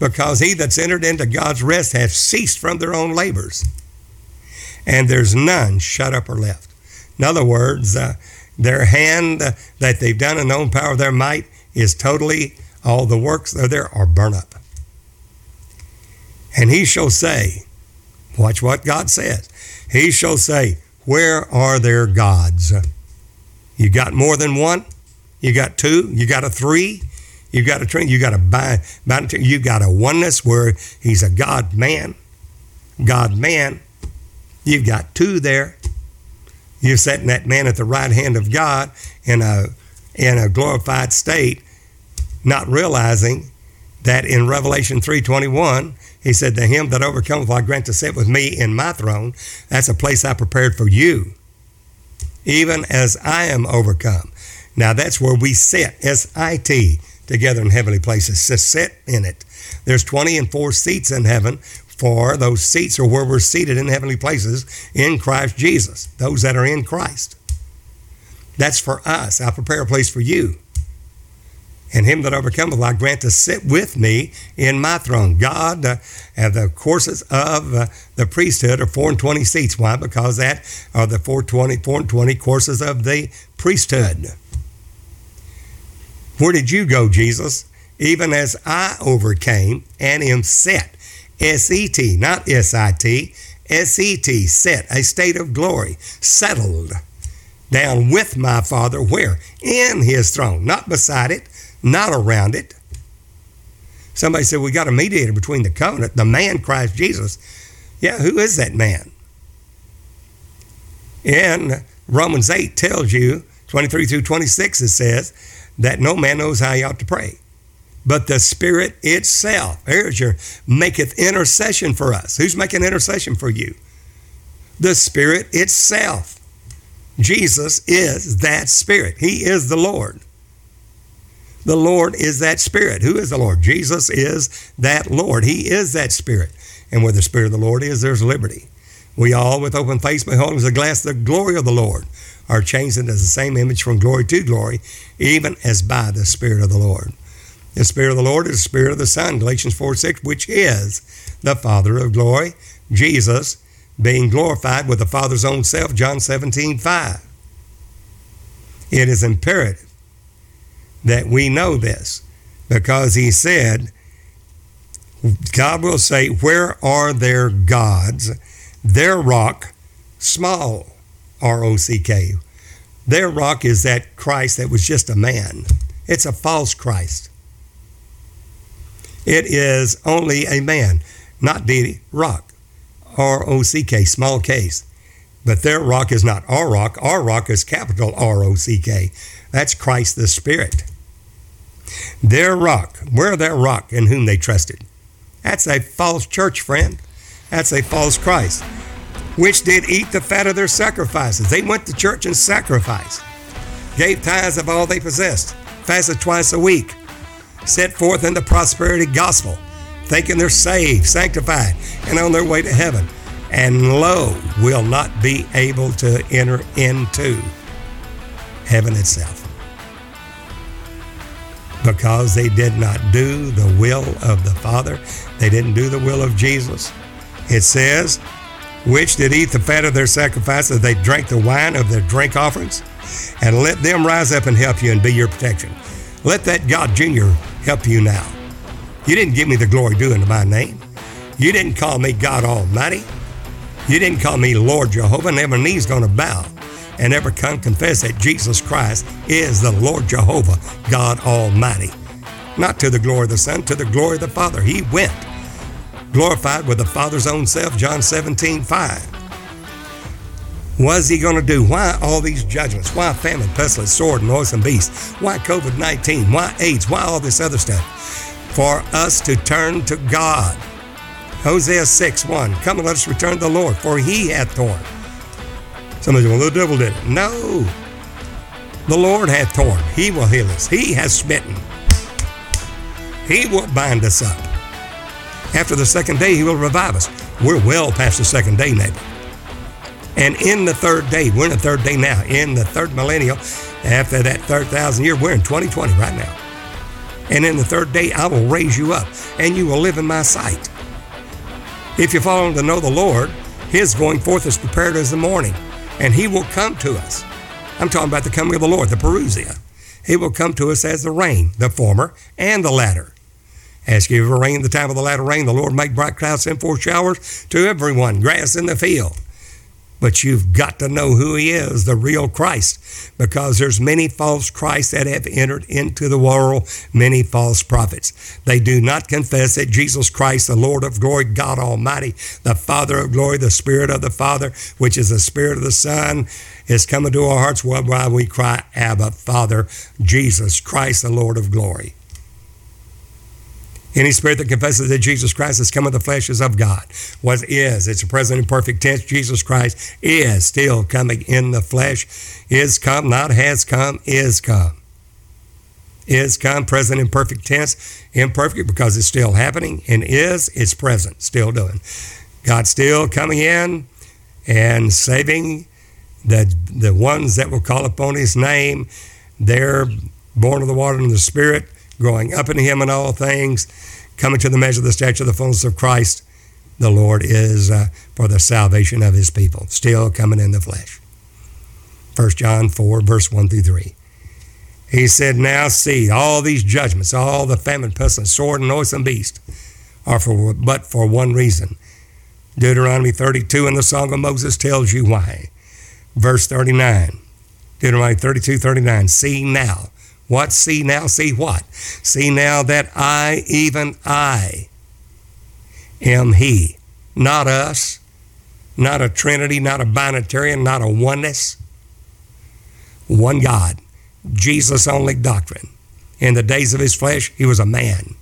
Because he that's entered into God's rest hath ceased from their own labors, and there's none shut up or left. In other words, uh, their hand uh, that they've done in their own power, their might, is totally, all the works that are there are burnt up. And he shall say, Watch what God says. He shall say, Where are their gods? You got more than one? You got two? You got a three? You got a train? You got a bind, you got a oneness where he's a God man. God man. You've got two there. You're setting that man at the right hand of God in a in a glorified state, not realizing that in Revelation 3:21 he said, To him that overcometh, I grant to sit with me in my throne. That's a place I prepared for you, even as I am overcome. Now that's where we sit, S I T, together in heavenly places, to sit in it. There's 20 and 4 seats in heaven, for those seats are where we're seated in heavenly places in Christ Jesus, those that are in Christ. That's for us. I prepare a place for you and him that overcometh I grant to sit with me in my throne. God uh, have the courses of uh, the priesthood are four and twenty seats. Why? Because that are the 420, 420 courses of the priesthood. Where did you go, Jesus? Even as I overcame and am set. S-E-T, not S-I-T. S-E-T, set, a state of glory, settled down with my Father. Where? In his throne, not beside it, not around it. Somebody said, We got a mediator between the covenant, the man Christ Jesus. Yeah, who is that man? In Romans 8 tells you, 23 through 26, it says that no man knows how he ought to pray. But the Spirit itself, here's your maketh intercession for us. Who's making intercession for you? The Spirit itself. Jesus is that Spirit. He is the Lord. The Lord is that Spirit. Who is the Lord? Jesus is that Lord. He is that Spirit. And where the Spirit of the Lord is, there's liberty. We all, with open face, beholding as a glass the glory of the Lord, are changed into the same image from glory to glory, even as by the Spirit of the Lord. The Spirit of the Lord is the Spirit of the Son, Galatians 4 6, which is the Father of glory, Jesus being glorified with the Father's own self, John 17 5. It is imperative that we know this because he said, God will say, Where are their gods? Their rock, small R O C K. Their rock is that Christ that was just a man. It's a false Christ. It is only a man, not deity, rock. R O C K, small case. But their rock is not our rock. Our rock is capital R O C K. That's Christ the Spirit. Their rock, where their rock in whom they trusted. That's a false church, friend. That's a false Christ, which did eat the fat of their sacrifices. They went to church and sacrificed, gave tithes of all they possessed, fasted twice a week, set forth in the prosperity gospel, thinking they're saved, sanctified, and on their way to heaven. And lo, will not be able to enter into heaven itself. Because they did not do the will of the Father, they didn't do the will of Jesus. It says, which did eat the fat of their sacrifices, they drank the wine of their drink offerings, and let them rise up and help you and be your protection. Let that God Jr. help you now. You didn't give me the glory due in my name. You didn't call me God Almighty. You didn't call me Lord Jehovah, and every knee's going to bow and ever come confess that Jesus Christ is the Lord Jehovah, God Almighty. Not to the glory of the Son, to the glory of the Father. He went glorified with the Father's own self, John 17, 5. What is he going to do? Why all these judgments? Why famine, pestilence, sword, and noisome beasts? Why COVID 19? Why AIDS? Why all this other stuff? For us to turn to God. Hosea 6 1. Come and let us return to the Lord, for he hath torn. The devil did it. No. The Lord hath torn. He will heal us. He has smitten. He will bind us up. After the second day, he will revive us. We're well past the second day, neighbor. And in the third day, we're in the third day now, in the third millennial, after that third thousand year, we're in 2020 right now. And in the third day, I will raise you up, and you will live in my sight. If you follow to know the Lord, his going forth is prepared as the morning, and he will come to us. I'm talking about the coming of the Lord, the Parousia. He will come to us as the rain, the former and the latter. Ask you for rain the time of the latter rain. The Lord make bright clouds, send forth showers to everyone, grass in the field. But you've got to know who he is, the real Christ, because there's many false Christs that have entered into the world, many false prophets. They do not confess that Jesus Christ, the Lord of glory, God Almighty, the Father of glory, the Spirit of the Father, which is the Spirit of the Son, is coming to our hearts while we cry, Abba, Father, Jesus Christ, the Lord of glory. Any spirit that confesses that Jesus Christ has come in the flesh is of God. Was is. It's a present and perfect tense. Jesus Christ is still coming in the flesh. Is come, not has come, is come. Is come, present and perfect tense. Imperfect because it's still happening. And is, it's present, still doing. God's still coming in and saving the, the ones that will call upon his name. They're born of the water and the spirit growing up in Him in all things, coming to the measure of the stature of the fullness of Christ, the Lord is uh, for the salvation of His people, still coming in the flesh. 1 John 4, verse 1 through 3. He said, Now see, all these judgments, all the famine, pestilence, sword, and noisome beast are for but for one reason. Deuteronomy 32 in the Song of Moses tells you why. Verse 39, Deuteronomy 32, 39. See now, what? See now, see what? See now that I, even I, am He, not us, not a Trinity, not a binitarian, not a oneness. One God, Jesus only doctrine. In the days of His flesh, He was a man.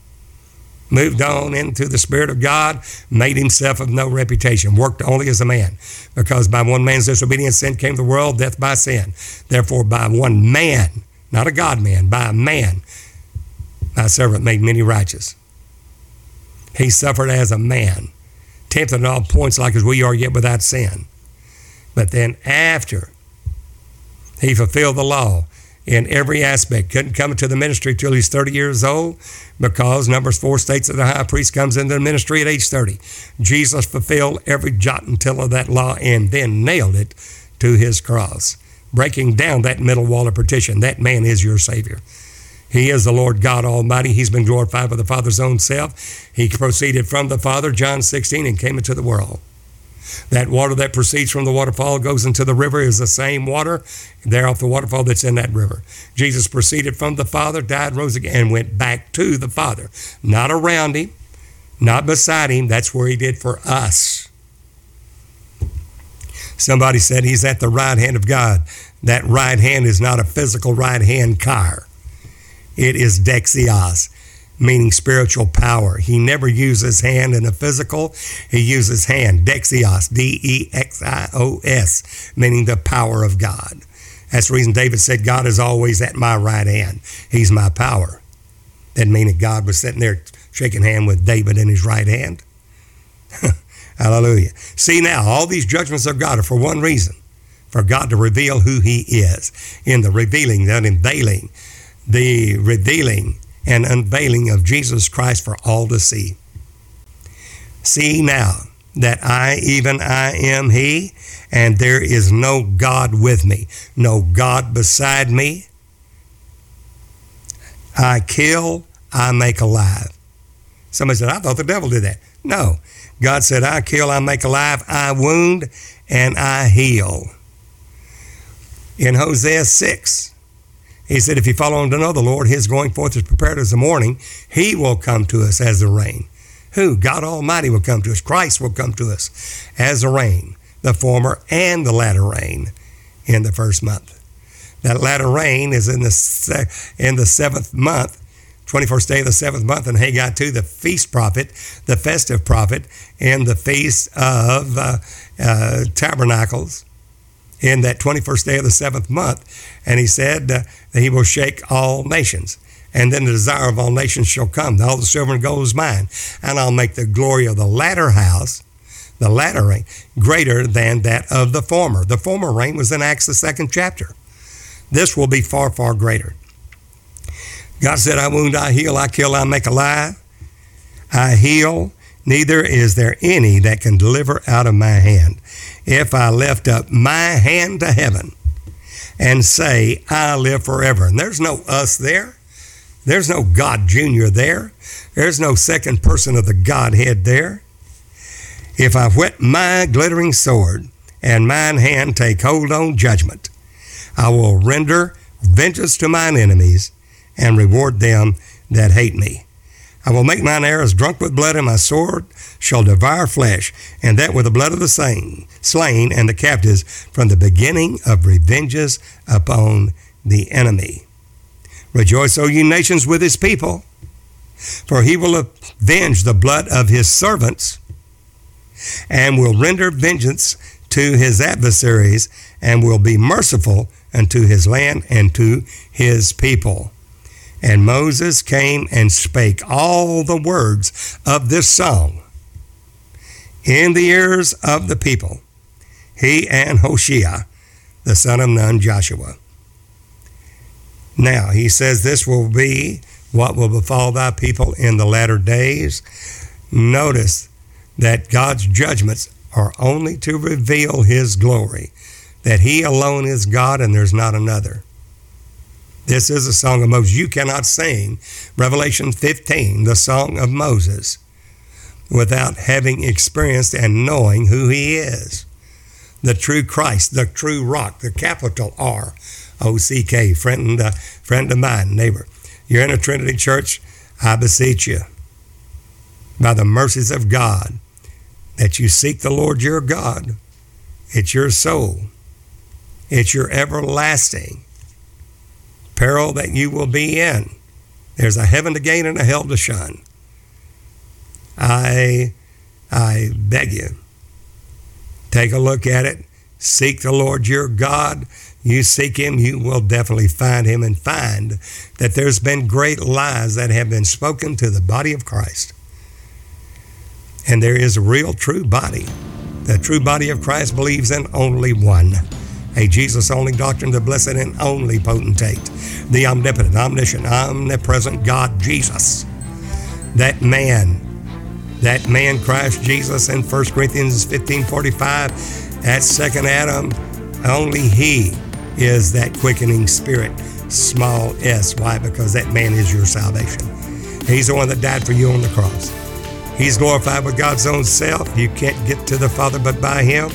Moved on into the Spirit of God, made himself of no reputation, worked only as a man. Because by one man's disobedience, sin came to the world, death by sin. Therefore, by one man, not a God man, by a man. My servant made many righteous. He suffered as a man, tempted at all points like as we are, yet without sin. But then after he fulfilled the law in every aspect, couldn't come into the ministry till he's 30 years old because Numbers 4 states that the high priest comes into the ministry at age 30. Jesus fulfilled every jot and tittle of that law and then nailed it to his cross breaking down that middle wall of partition. That man is your Savior. He is the Lord God Almighty. He's been glorified by the Father's own self. He proceeded from the Father, John 16, and came into the world. That water that proceeds from the waterfall goes into the river is the same water there off the waterfall that's in that river. Jesus proceeded from the Father, died, rose again, and went back to the Father. Not around him, not beside him. That's where he did for us. Somebody said he's at the right hand of God. That right hand is not a physical right hand car. It is dexios, meaning spiritual power. He never uses hand in a physical. He uses hand, dexios, D-E-X-I-O-S, meaning the power of God. That's the reason David said, God is always at my right hand. He's my power. That meaning God was sitting there shaking hand with David in his right hand. Hallelujah. See now, all these judgments of God are for one reason for God to reveal who He is in the revealing, the unveiling, the revealing and unveiling of Jesus Christ for all to see. See now that I, even I, am He, and there is no God with me, no God beside me. I kill, I make alive. Somebody said, I thought the devil did that. No. God said, I kill, I make alive, I wound, and I heal. In Hosea 6, he said, If you follow him to know the Lord, his going forth is prepared as the morning. He will come to us as the rain. Who? God Almighty will come to us. Christ will come to us as the rain, the former and the latter rain in the first month. That latter rain is in the, in the seventh month, 21st day of the seventh month, and Haggai 2, the feast prophet, the festive prophet, and the feast of uh, uh, tabernacles in that 21st day of the seventh month. And he said uh, that he will shake all nations. And then the desire of all nations shall come. All the silver and gold is mine. And I'll make the glory of the latter house, the latter rain, greater than that of the former. The former rain was in Acts, the second chapter. This will be far, far greater. God said, I wound, I heal, I kill, I make alive. I heal, neither is there any that can deliver out of my hand if I lift up my hand to heaven and say, I live forever. And there's no us there. There's no God Jr. there. There's no second person of the Godhead there. If I whet my glittering sword and mine hand take hold on judgment, I will render vengeance to mine enemies and reward them that hate me. I will make mine arrows drunk with blood, and my sword shall devour flesh, and that with the blood of the slain, slain and the captives from the beginning of revenges upon the enemy. Rejoice, O ye nations, with his people, for he will avenge the blood of his servants, and will render vengeance to his adversaries, and will be merciful unto his land and to his people. And Moses came and spake all the words of this song in the ears of the people, he and Hoshea, the son of Nun, Joshua. Now, he says, This will be what will befall thy people in the latter days. Notice that God's judgments are only to reveal his glory, that he alone is God and there's not another. This is a song of Moses. You cannot sing Revelation 15, the song of Moses, without having experienced and knowing who he is. The true Christ, the true rock, the capital R O C K, friend, uh, friend of mine, neighbor. You're in a Trinity church, I beseech you, by the mercies of God, that you seek the Lord your God. It's your soul, it's your everlasting peril that you will be in. There's a heaven to gain and a hell to shun. I, I beg you, take a look at it. Seek the Lord your God. You seek him, you will definitely find him and find that there's been great lies that have been spoken to the body of Christ. And there is a real true body. The true body of Christ believes in only one a Jesus only doctrine, the blessed and only potentate, the omnipotent, omniscient, omnipresent God, Jesus. That man, that man, Christ Jesus, in 1 Corinthians 15 45, that second Adam, only he is that quickening spirit, small s. Why? Because that man is your salvation. He's the one that died for you on the cross. He's glorified with God's own self. You can't get to the Father but by him.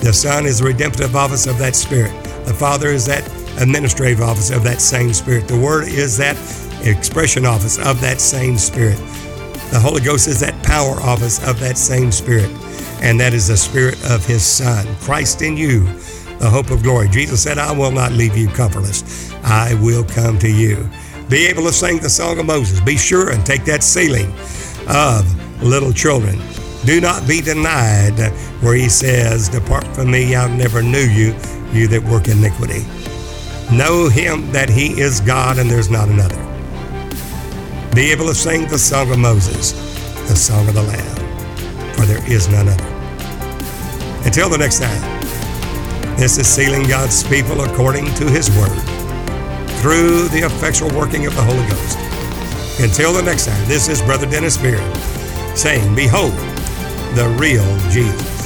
The Son is the redemptive office of that Spirit. The Father is that administrative office of that same Spirit. The Word is that expression office of that same Spirit. The Holy Ghost is that power office of that same Spirit. And that is the Spirit of His Son, Christ in you, the hope of glory. Jesus said, I will not leave you comfortless. I will come to you. Be able to sing the song of Moses. Be sure and take that sealing of little children. Do not be denied where he says, Depart from me, I never knew you, you that work iniquity. Know him that he is God and there's not another. be able to sing the song of Moses, the song of the Lamb, for there is none other. Until the next time, this is sealing God's people according to His Word through the effectual working of the Holy Ghost. Until the next time, this is Brother Dennis Beard saying, Behold, the real Jesus.